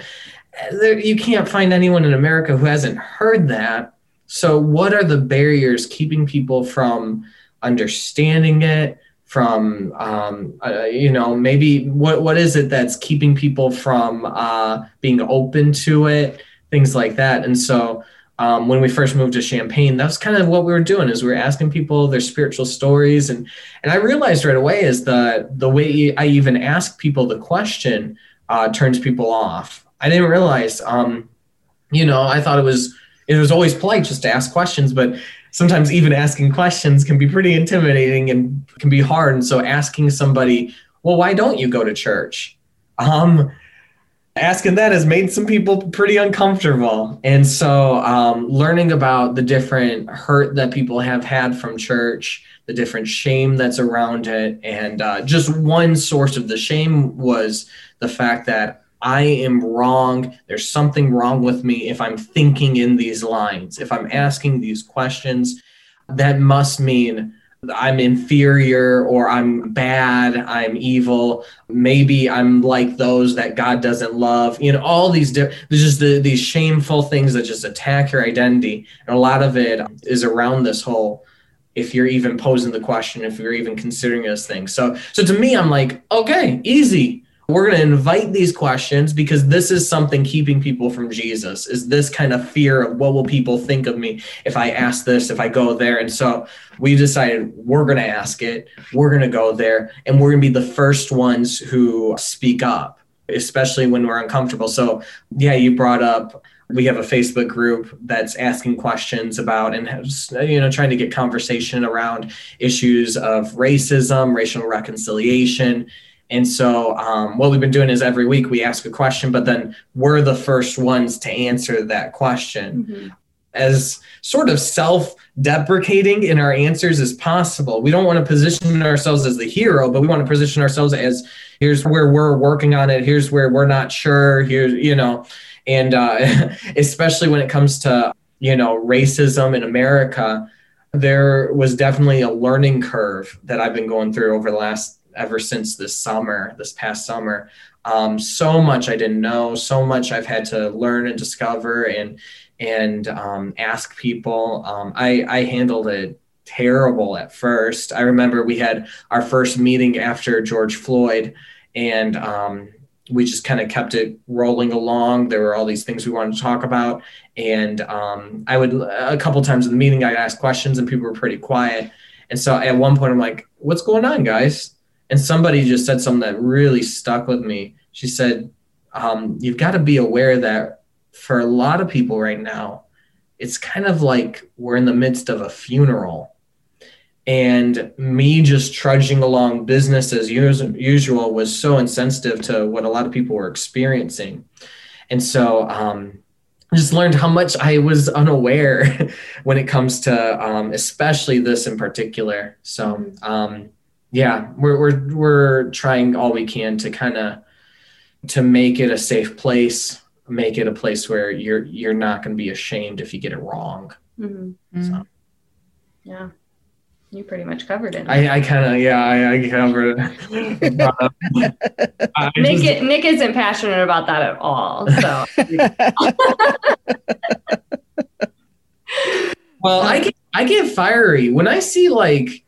you can't find anyone in america who hasn't heard that so what are the barriers keeping people from understanding it from um, uh, you know maybe what what is it that's keeping people from uh, being open to it things like that and so um, when we first moved to Champaign, that's kind of what we were doing is we were asking people their spiritual stories. And, and I realized right away is the, the way I even ask people the question uh, turns people off. I didn't realize, um, you know, I thought it was, it was always polite just to ask questions, but sometimes even asking questions can be pretty intimidating and can be hard. And so asking somebody, well, why don't you go to church? Um, asking that has made some people pretty uncomfortable. And so, um, learning about the different hurt that people have had from church, the different shame that's around it, and uh, just one source of the shame was the fact that I am wrong. There's something wrong with me if I'm thinking in these lines, if I'm asking these questions. That must mean I'm inferior or I'm bad, I'm evil. Maybe I'm like those that God doesn't love. You know, all these di- there's just the, these shameful things that just attack your identity, and a lot of it is around this whole. If you're even posing the question, if you're even considering this thing, so so to me, I'm like, okay, easy. We're going to invite these questions because this is something keeping people from Jesus. Is this kind of fear of what will people think of me if I ask this, if I go there? And so we decided we're going to ask it, we're going to go there, and we're going to be the first ones who speak up, especially when we're uncomfortable. So, yeah, you brought up we have a Facebook group that's asking questions about and has, you know trying to get conversation around issues of racism, racial reconciliation, and so, um, what we've been doing is every week we ask a question, but then we're the first ones to answer that question. Mm-hmm. As sort of self deprecating in our answers as possible. We don't want to position ourselves as the hero, but we want to position ourselves as here's where we're working on it, here's where we're not sure, here's, you know, and uh, especially when it comes to, you know, racism in America, there was definitely a learning curve that I've been going through over the last ever since this summer, this past summer. Um, so much I didn't know, so much I've had to learn and discover and and um, ask people. Um, I, I handled it terrible at first. I remember we had our first meeting after George Floyd, and um, we just kind of kept it rolling along. There were all these things we wanted to talk about, and um, I would a couple times in the meeting I'd ask questions, and people were pretty quiet. And so at one point I'm like, "What's going on, guys?" And somebody just said something that really stuck with me. She said, um, You've got to be aware that for a lot of people right now, it's kind of like we're in the midst of a funeral. And me just trudging along business as usual was so insensitive to what a lot of people were experiencing. And so, um, I just learned how much I was unaware when it comes to, um, especially this in particular. So, um, yeah, we're we're we're trying all we can to kind of to make it a safe place, make it a place where you're you're not going to be ashamed if you get it wrong. Mm-hmm. So. Yeah. You pretty much covered it. I, I kind of, yeah, I, I covered it. Nick, just, Nick isn't passionate about that at all. So, well, I get, I get fiery when I see like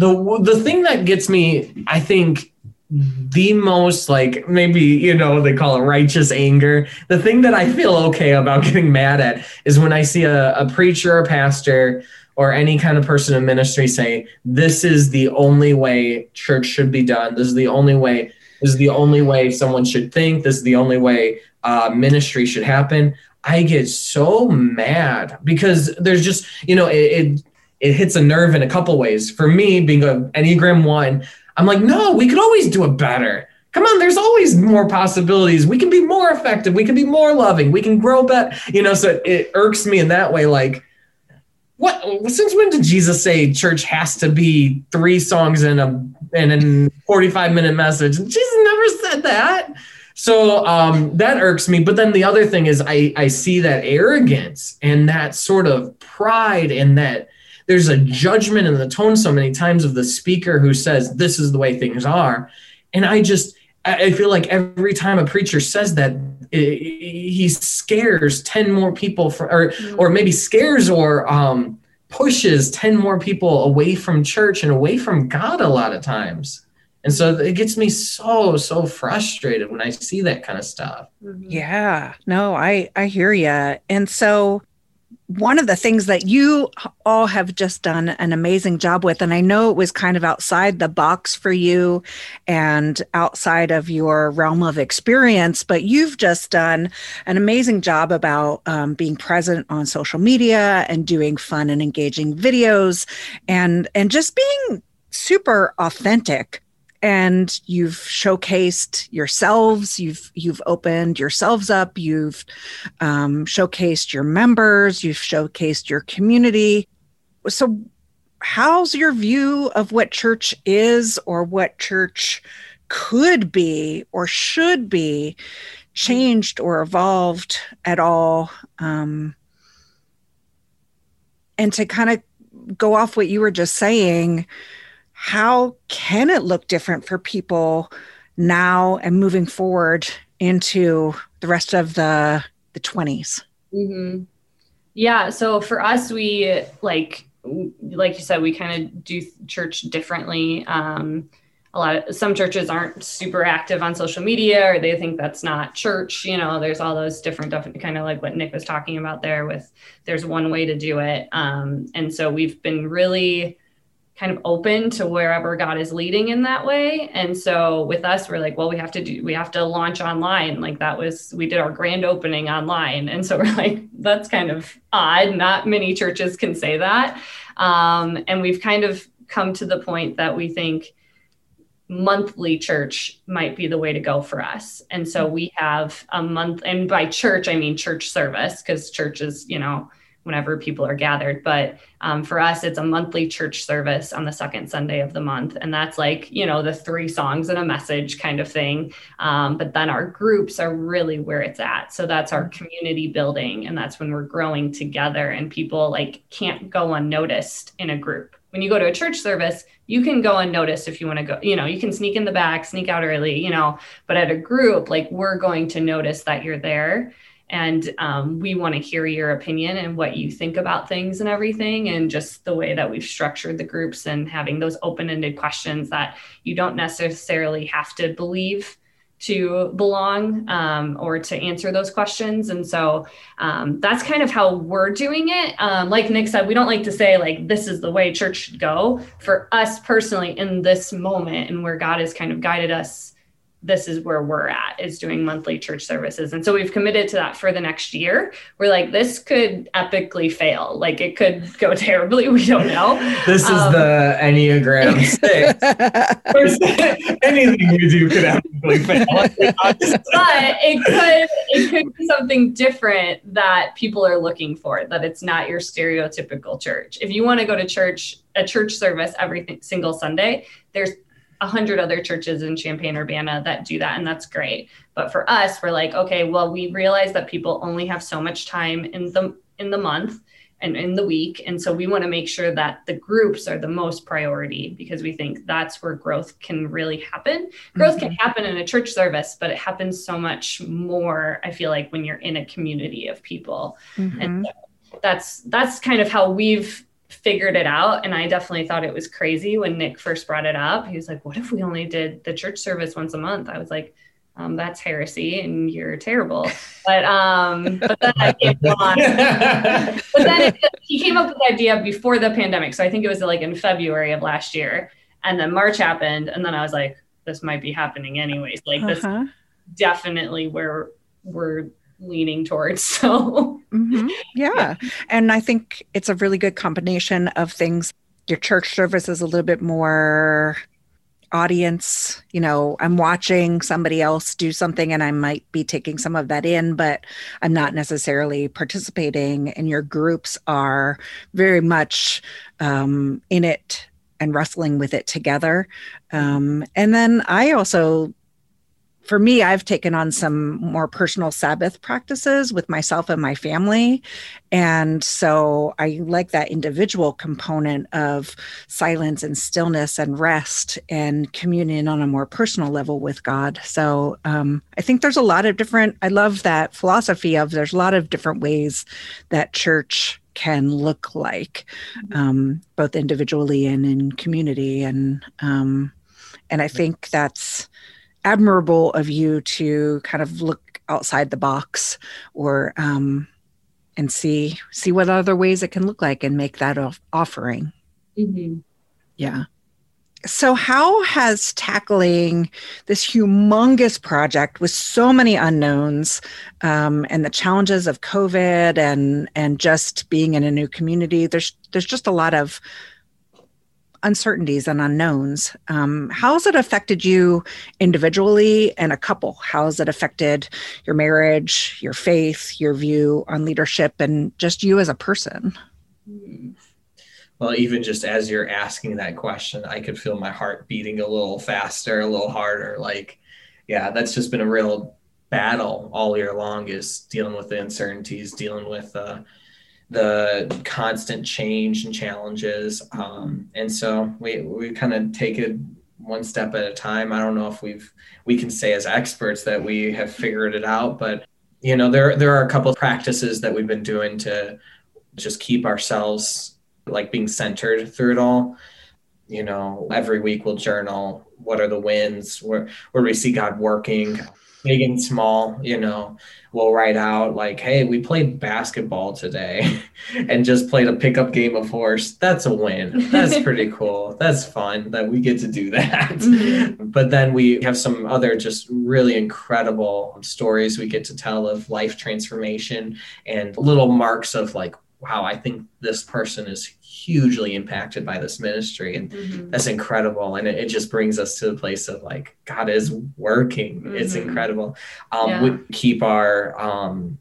the the thing that gets me, I think, the most like maybe you know they call it righteous anger. The thing that I feel okay about getting mad at is when I see a, a preacher or pastor or any kind of person in ministry say, "This is the only way church should be done. This is the only way. This is the only way someone should think. This is the only way uh, ministry should happen." I get so mad because there's just you know it, it it hits a nerve in a couple ways. For me, being an Enneagram one, I'm like, no, we could always do it better. Come on, there's always more possibilities. We can be more effective. We can be more loving. We can grow better. You know, so it, irks me in that way. Like, what? Since when did Jesus say church has to be three songs in a in a 45 minute message? Jesus never said that. So um, that irks me. But then the other thing is, I I see that arrogance and that sort of pride and that there's a judgment in the tone so many times of the speaker who says this is the way things are. And i just i feel like every time a preacher says that he scares 10 more people for, or or maybe scares or um, pushes 10 more people away from church and away from god a lot of times. And so it gets me so so frustrated when i see that kind of stuff. Yeah. No i i hear you and so one of the things that you all have just done an amazing job with, and I know it was kind of outside the box for you and outside of your realm of experience, but you've just done an amazing job about um, being present on social media and doing fun and engaging videos and and just being super authentic and you've showcased yourselves. You've you've opened yourselves up. You've um, showcased your members. You've showcased your community. So how's your view of what church is or what church could be or should be changed or evolved at all um, and to kind of go off what you were just saying how can it look different for people now and moving forward into the rest of the the 20s mm-hmm. yeah so for us we like like you said we kind of do church differently. Um, a lot of some churches aren't super active on social media or they think that's not church you know there's all those different kind of like what nick was talking about there with there's one way to do it. Um, and so we've been really kind of open to wherever God is leading in that way. And so with us, we're like, well, we have to do, we have to launch online. Like that was, we did our grand opening online. And so we're like, that's kind of odd. Not many churches can say that. Um, and we've kind of come to the point that we think monthly church might be the way to go for us. And so we have a month, and by church, I mean church service, because church is, you know, whenever people are gathered. But um, for us, it's a monthly church service on the second Sunday of the month. And that's like, you know, the three songs and a message kind of thing. Um, but then our groups are really where it's at. So that's our community building. And that's when we're growing together and people like can't go unnoticed in a group. When you go to a church service, you can go unnoticed if you want to go, you know, you can sneak in the back, sneak out early, you know, but at a group, like we're going to notice that you're there and um, we want to hear your opinion and what you think about things and everything and just the way that we've structured the groups and having those open-ended questions that you don't necessarily have to believe to belong um, or to answer those questions. And so um, that's kind of how we're doing it. Um, like nick said we don't like to say like this is the way church should go. For us personally in this moment and where god has kind of guided us this is where we're at is doing monthly church services. And so we've committed to that for the next year. We're like this could epically fail. Like it could go terribly. We don't know. This is um, the enneagram six. Anything you do could epically fail. But it could it could be something different that people are looking for that it's not your stereotypical church. If you want to go to church a church service every single sunday there's a hundred other churches in Champaign Urbana that do that, and that's great. But for us, we're like, okay, well, we realize that people only have so much time in the in the month and in the week, and so we want to make sure that the groups are the most priority because we think that's where growth can really happen. Growth mm-hmm. can happen in a church service, but it happens so much more. I feel like when you're in a community of people, mm-hmm. and so that's that's kind of how we've figured it out. And I definitely thought it was crazy when Nick first brought it up. He was like, What if we only did the church service once a month? I was like, um, that's heresy and you're terrible. But um, but then I came on. but then it, he came up with the idea before the pandemic. So I think it was like in February of last year. And then March happened. And then I was like, this might be happening anyways. Like uh-huh. this definitely where we're leaning towards. So, mm-hmm. yeah. yeah. And I think it's a really good combination of things. Your church service is a little bit more audience you know i'm watching somebody else do something and i might be taking some of that in but i'm not necessarily participating and your groups are very much um, in it and wrestling with it together um, and then i also for me, I've taken on some more personal Sabbath practices with myself and my family. And so I like that individual component of silence and stillness and rest and communion on a more personal level with God. So um, I think there's a lot of different, I love that philosophy of there's a lot of different ways that church can look like, um, both individually and in community. And, um, and I think that's, admirable of you to kind of look outside the box or um, and see see what other ways it can look like and make that off- offering mm-hmm. yeah so how has tackling this humongous project with so many unknowns um, and the challenges of covid and and just being in a new community there's there's just a lot of uncertainties and unknowns. Um, how has it affected you individually and a couple? How has it affected your marriage, your faith, your view on leadership, and just you as a person? Well, even just as you're asking that question, I could feel my heart beating a little faster, a little harder. Like, yeah, that's just been a real battle all year long is dealing with the uncertainties, dealing with uh, the constant change and challenges. Um, and so we, we kind of take it one step at a time. I don't know if we've, we can say as experts that we have figured it out, but you know, there, there are a couple practices that we've been doing to just keep ourselves like being centered through it all. You know, every week we'll journal. What are the wins? Where, where we see God working? Big and small, you know, we'll write out like, hey, we played basketball today and just played a pickup game of horse. That's a win. That's pretty cool. That's fun that we get to do that. Mm-hmm. But then we have some other just really incredible stories we get to tell of life transformation and little marks of like, wow, I think this person is hugely impacted by this ministry and mm-hmm. that's incredible and it, it, just brings us to the place of like god is working mm-hmm. it's incredible um, yeah. we keep our um,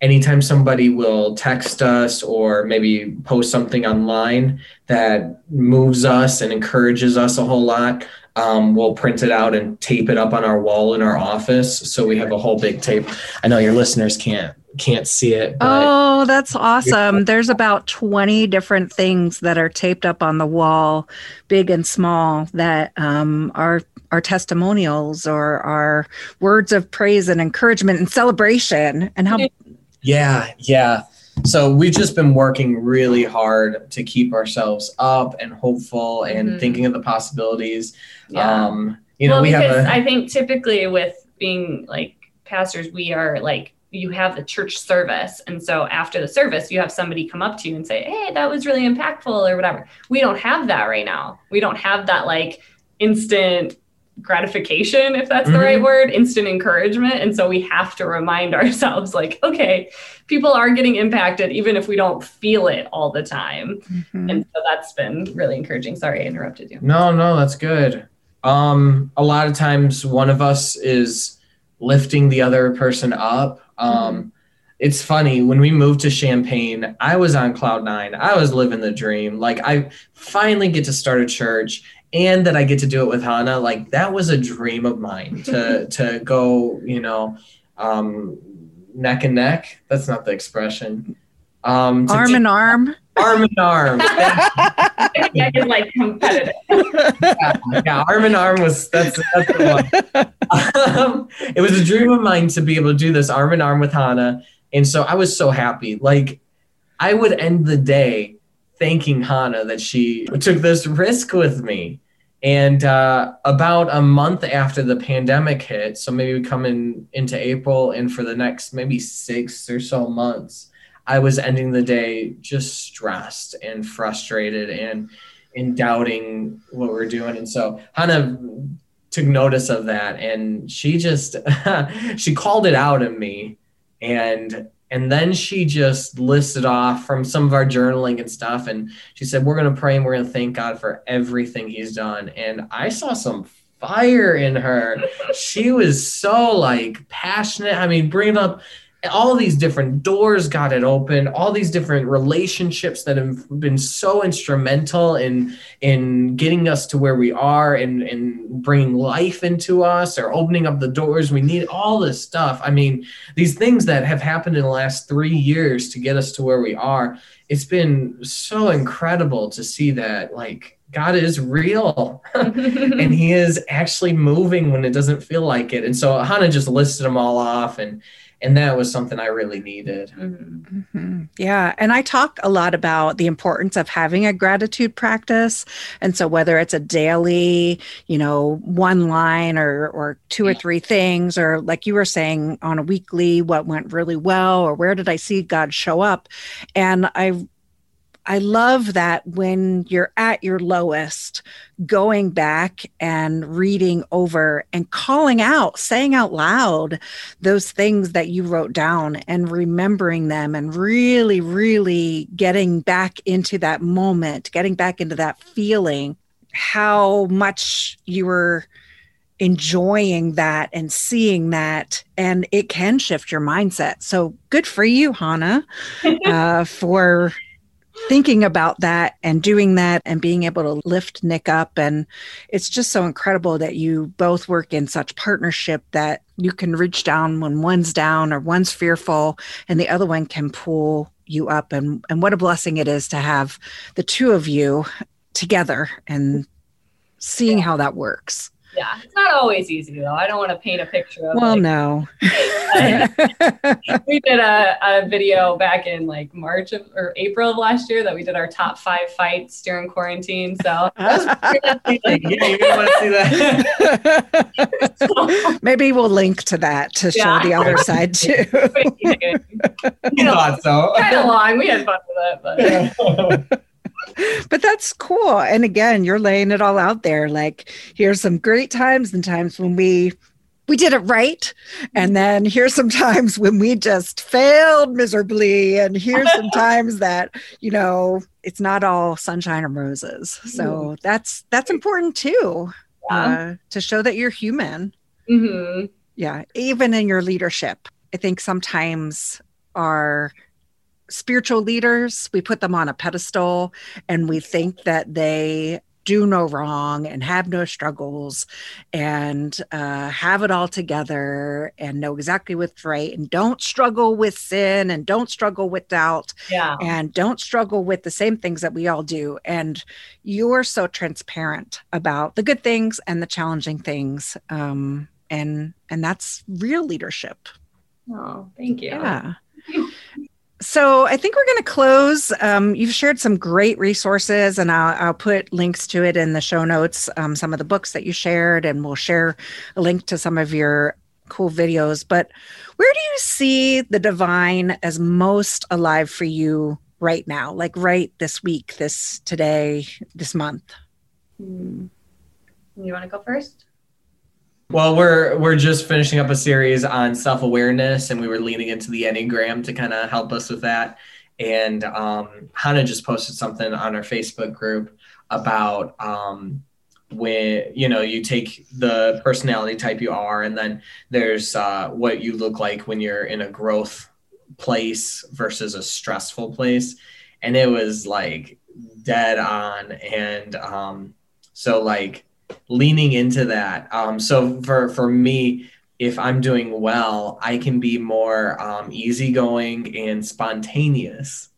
anytime somebody will text us or maybe post something online that moves us and encourages us a whole lot um, we'll print it out and tape it up on our wall in our office so we have a whole big tape i know your listeners can't can't see it. oh, that's awesome. There's about 20 different things that are taped up on the wall, big and small, that um, are our testimonials or our words of praise and encouragement and celebration and how yeah yeah so we've just been working really hard to keep ourselves up and hopeful and mm-hmm. thinking of the possibilities yeah. um you know well, we have a, i think typically with being like pastors we are like you have the church service. And so after the service, you have somebody come up to you and say, Hey, that was really impactful or whatever. We don't have that right now. We don't have that like instant gratification, if that's mm-hmm. the right word, instant encouragement. And so we have to remind ourselves, like, okay, people are getting impacted, even if we don't feel it all the time. Mm-hmm. And so that's been really encouraging. Sorry, I interrupted you. No, no, that's good. Um, a lot of times one of us is lifting the other person up um, mm-hmm. It's funny when we moved to Champaign, I was on cloud nine. I was living the dream. Like I finally get to start a church and that I get to do it with Hannah. Like that was a dream of mine to to go, you know, um, neck and neck. That's not the expression. Um, arm in arm. Arm in arm. yeah, like competitive. yeah, yeah, arm in arm was that's that's the one. Um, it was a dream of mine to be able to do this arm in arm with Hannah, and so I was so happy. Like I would end the day thanking Hannah that she took this risk with me. And uh, about a month after the pandemic hit, so maybe we come in into April, and for the next maybe six or so months, I was ending the day just stressed and frustrated and in doubting what we're doing. And so Hannah took notice of that and she just she called it out in me And and then she just listed off from some of our journaling and stuff. And she said, We're going to pray and we're going to thank God for everything he's done. And I saw some fire in her. she was so like passionate. I mean, bringing up all these different doors got it open all these different relationships that have been so instrumental in in getting us to where we are and and bringing life into us or opening up the doors. We need all this stuff. I mean these things that have happened in the last 3 years to get us to where we are it's been so incredible to see that like God is real. And he is actually moving when it doesn't feel like it. And so Hannah just listed them all off and and that was something I really needed. Mm-hmm. Yeah. And I talk a lot about the importance of having a gratitude practice. And so whether it's a daily, you know, one line or, or two or three things, or like you were saying on a weekly, what went really well, or where did I see God show up? And I I love that when you're at your lowest, going back and reading over and calling out, saying out loud those things that you wrote down and remembering them and really, really getting back into that moment, getting back into that feeling, how much you were enjoying that and seeing that. And it can shift your mindset. So good for you hannah uh, for thinking about that and doing that and being able to lift Nick up. And it's just so incredible that you both work in such partnership that you can reach down when one's down or one's fearful and the other one can pull you up. And, and what a blessing it is to have the two of you together and seeing how that works. Yeah, it's not always easy though. I don't want to paint a picture of. Well, like, no. we did a, a video back in like March of, or April of last year that we did our top five fights during quarantine. So yeah, you want to see that. Maybe we'll link to that to show the other side too. you thought so. Kind of long. We had fun with it, but but that's cool. And again, you're laying it all out there. Like, here's some great times and times when we we did it right. And then here's some times when we just failed miserably. And here's some times that, you know, it's not all sunshine and roses. So mm-hmm. that's that's important too. Uh, to show that you're human. Mm-hmm. Yeah. Even in your leadership. I think sometimes our spiritual leaders, we put them on a pedestal and we think that they do no wrong and have no struggles and uh, have it all together and know exactly what's right and don't struggle with sin and don't struggle with doubt yeah. and don't struggle with the same things that we all do. And you're so transparent about the good things and the challenging things. Um, and and that's real leadership. Oh, thank you. Yeah. So I think we're going to close. Um, you've shared some great resources, and I'll, I'll, put links to it in the show notes. Um, some of the books that you shared, and we'll share a link to some of your cool videos. But where do you see the divine as most alive for you right now? Like right this week, this today, this month. Hmm. You want to go first? Well, we're we're just finishing up a series on self awareness, and we were leaning into the Enneagram to kind of help us with that. And um, Hannah just posted something on our Facebook group about um, when you know you take the personality type you are, and then there's uh, what you look like when you're in a growth place versus a stressful place, and it was like dead on. And um, so like leaning into that. Um, so for for me, if I'm doing well, I can be more um, easygoing and spontaneous.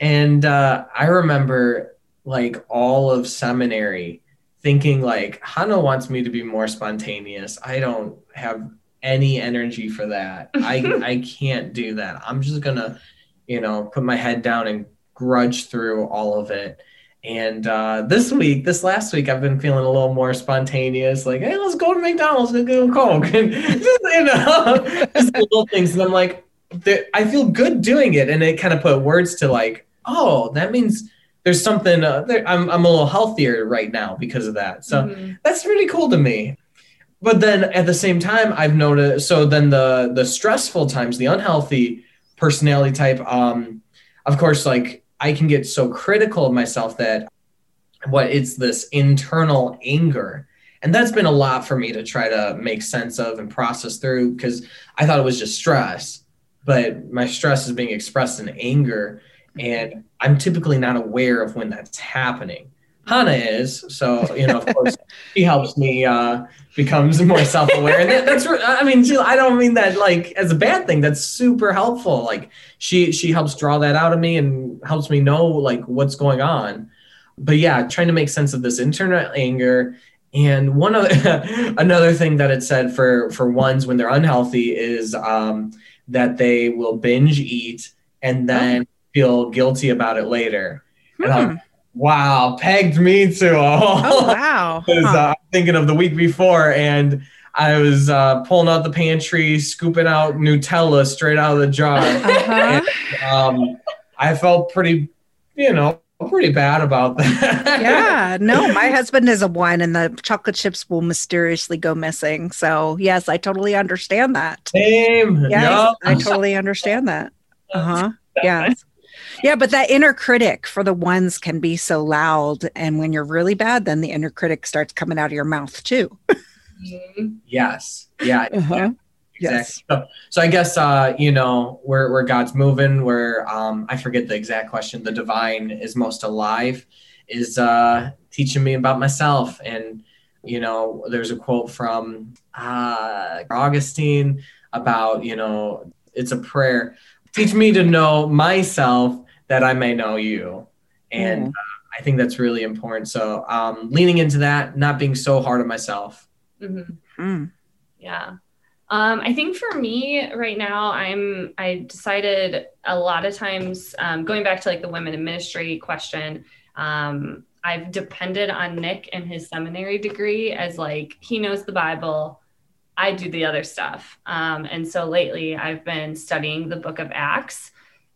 And uh, I remember like all of seminary thinking like Hannah wants me to be more spontaneous. I don't have any energy for that. I I can't do that. I'm just gonna, you know, put my head down and grudge through all of it. And uh, this week, this last week, I've been feeling a little more spontaneous. Like, hey, let's go to McDonald's and get a Coke, and just, you know, just little things. And I'm like, I feel good doing it, and it kind of put words to like, oh, that means there's something. Uh, there, I'm I'm a little healthier right now because of that. So mm-hmm. that's really cool to me. but then at the same time, I've noticed. So then the the stressful times, the unhealthy personality type. Um, of course, like I can get so critical of myself that what it's this internal anger and that's been a lot for me to try to make sense of and process through because I thought it was just stress, but my stress is being expressed in anger, and I'm typically not aware of when that's happening. Hannah is, so you know, of course, she helps me uh, becomes more self-aware. And that, that's, I mean, she, I don't mean that like as a bad thing. That's super helpful. Like she she helps draw that out of me and helps me know like what's going on. But yeah, trying to make sense of this internal anger and one other another thing that it said for for ones when they're unhealthy is um, that they will binge eat and then oh. feel guilty about it later. Hmm. Wow, pegged me to a Oh wow! Because huh. uh, I'm thinking of the week before, and I was uh, pulling out the pantry, scooping out Nutella straight out of the jar. Uh-huh. And, um, I felt pretty, you know, pretty bad about that. yeah, no, my husband is a one, and the chocolate chips will mysteriously go missing. So yes, I totally understand that. Same. Yes, yep. I totally understand that. Uh huh. Yes. Yeah, but that inner critic for the ones can be so loud, and when you're really bad, then the inner critic starts coming out of your mouth too. yes. Yeah. Uh-huh. Exactly. Yes. So, so, I guess uh, you know where where God's moving, where um, I forget the exact question. The divine is most alive, is uh, teaching me about myself, and you know, there's a quote from uh, Augustine about you know it's a prayer. Teach me to know myself that I may know you, and mm. uh, I think that's really important. So um, leaning into that, not being so hard on myself. Mm-hmm. Mm. Yeah. Um, I think for me right now, I'm I decided a lot of times um, going back to like the women in ministry question. Um, I've depended on Nick and his seminary degree as like he knows the Bible. I do the other stuff. Um, and so lately I've been studying the book of Acts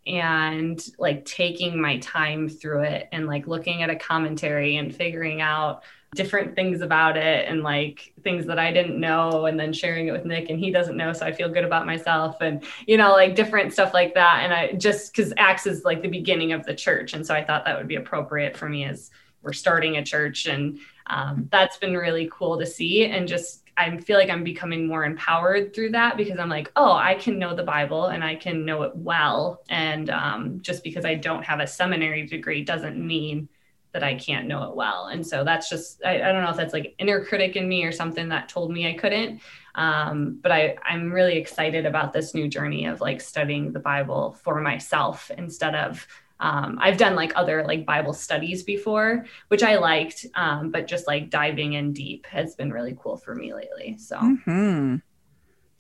and like taking my time through it and like looking at a commentary and figuring out different things about it and like things that I didn't know and then sharing it with Nick and he doesn't know so I feel good about myself and you know like different stuff like that. And I just cuz Acts is like the beginning of the church and so I thought that would be appropriate for me as we're starting a church. And um, that's been really cool to see and just I feel like I'm becoming more empowered through that because I'm like, oh, I can know the Bible and I can know it well. And um, just because I don't have a seminary degree doesn't mean that I can't know it well. And so that's just, I, I, don't know if that's like inner critic in me or something that told me I couldn't. Um, but I, I'm really excited about this new journey of like studying the Bible for myself instead of, um, I've done like other like Bible studies before, which I liked, um, but just like diving in deep has been really cool for me lately. So. Mm-hmm.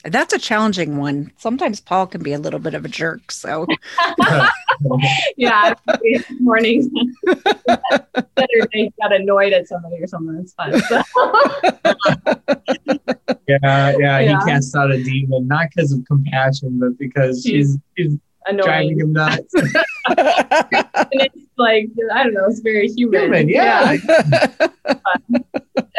That's a challenging one. Sometimes Paul can be a little bit of a jerk. So, yeah, morning. Saturday got annoyed at somebody or something. It's fun. So. yeah, yeah, yeah, He casts out a demon not because of compassion, but because she's she's annoying. driving him nuts. and it's like I don't know. It's very human. Human, yeah. yeah.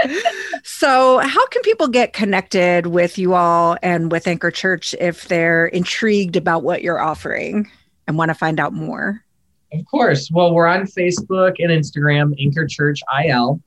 so, how can people get connected with you all and with Anchor Church if they're intrigued about what you're offering and want to find out more? Of course. Well, we're on Facebook and Instagram, Anchor Church IL,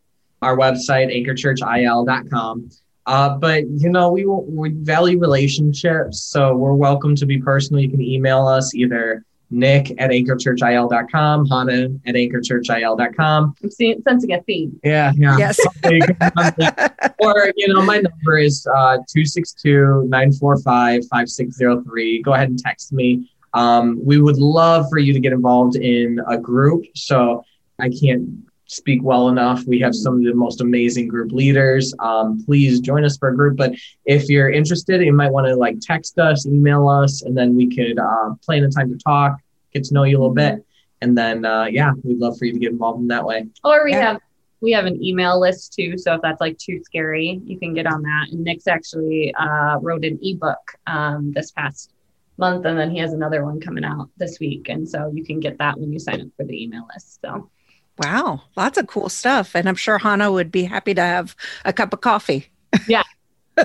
our website, anchorchurchil.com. Uh, but you know, we we value relationships, so we're welcome to be personal. You can email us either Nick at anchorchurchil.com, Hannah at anchorchurchil.com. I'm seeing, sensing a theme. Yeah, yeah. Yes. or, you know, my number is uh, 262-945-5603. Go ahead and text me. Um, we would love for you to get involved in a group. So I can't speak well enough. We have some of the most amazing group leaders. Um, please join us for a group. But if you're interested, you might want to like text us, email us, and then we could uh, plan a time to talk, get to know you a little bit. And then, uh, yeah, we'd love for you to get involved in that way. Or we yeah. have we have an email list too. So if that's like too scary, you can get on that. And Nick's actually uh, wrote an ebook um, this past month, and then he has another one coming out this week. And so you can get that when you sign up for the email list. So Wow, lots of cool stuff. And I'm sure Hannah would be happy to have a cup of coffee. Yeah.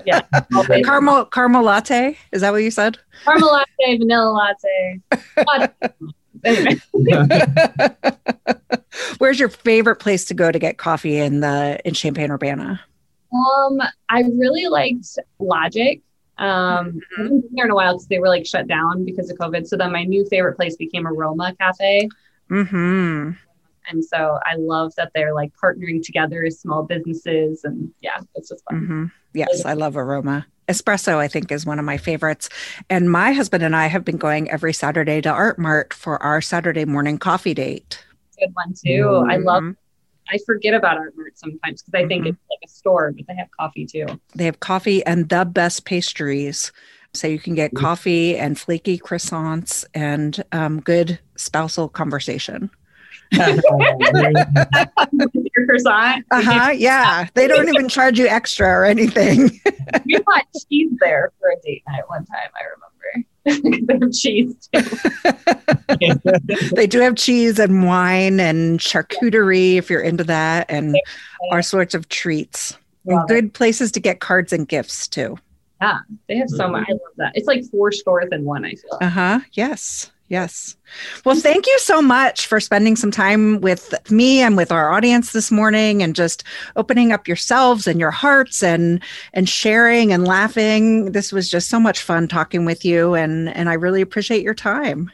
yeah. caramel caramel latte. Is that what you said? Caramel latte, vanilla latte. anyway. Where's your favorite place to go to get coffee in the in Champaign Urbana? Um, I really liked Logic. Um, mm-hmm. I haven't been there in a while because they were like shut down because of COVID. So then my new favorite place became Aroma Cafe. Mm-hmm. And so I love that they're like partnering together as small businesses. And yeah, it's just fun. Mm-hmm. Yes, I love Aroma. Espresso, I think, is one of my favorites. And my husband and I have been going every Saturday to Art Mart for our Saturday morning coffee date. Good one, too. Mm-hmm. I love I forget about Art Mart sometimes because I think mm-hmm. it's like a store, but they have coffee too. They have coffee and the best pastries. So you can get coffee and flaky croissants and um, good spousal conversation. Your croissant. Uh huh. Yeah, they don't even charge you extra or anything. we bought cheese there for a date night one time. I remember they have cheese too. they do have cheese and wine and charcuterie if you're into that, and all sorts of treats. good places to get cards and gifts too. Yeah, they have so much. I love that. It's like four stores in one. I feel. Uh huh. Yes. Yes. Well, thank you so much for spending some time with me and with our audience this morning and just opening up yourselves and your hearts and and sharing and laughing. This was just so much fun talking with you and and I really appreciate your time.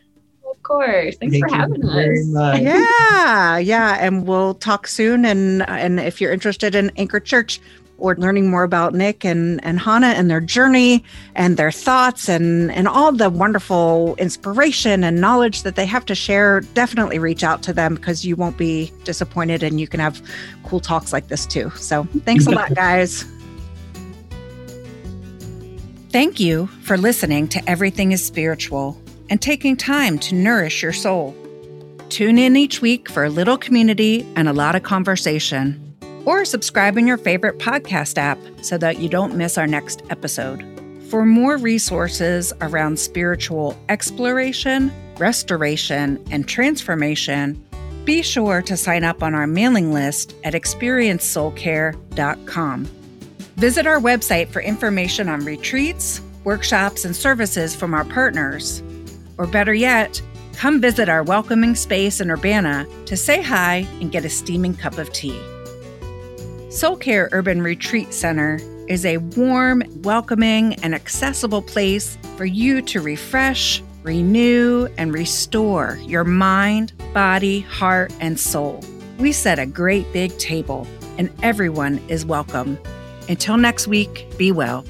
Of course. Thanks thank for having us. Yeah. Yeah, and we'll talk soon and and if you're interested in Anchor Church, or learning more about Nick and, and Hannah and their journey and their thoughts and, and all the wonderful inspiration and knowledge that they have to share, definitely reach out to them because you won't be disappointed and you can have cool talks like this too. So thanks a lot, guys. Thank you for listening to Everything is Spiritual and taking time to nourish your soul. Tune in each week for a little community and a lot of conversation or subscribe in your favorite podcast app so that you don't miss our next episode. For more resources around spiritual exploration, restoration, and transformation, be sure to sign up on our mailing list at experiencesoulcare.com. Visit our website for information on retreats, workshops, and services from our partners. Or better yet, come visit our welcoming space in Urbana to say hi and get a steaming cup of tea. Soul Care Urban Retreat Center is a warm, welcoming, and accessible place for you to refresh, renew, and restore your mind, body, heart, and soul. We set a great big table, and everyone is welcome. Until next week, be well.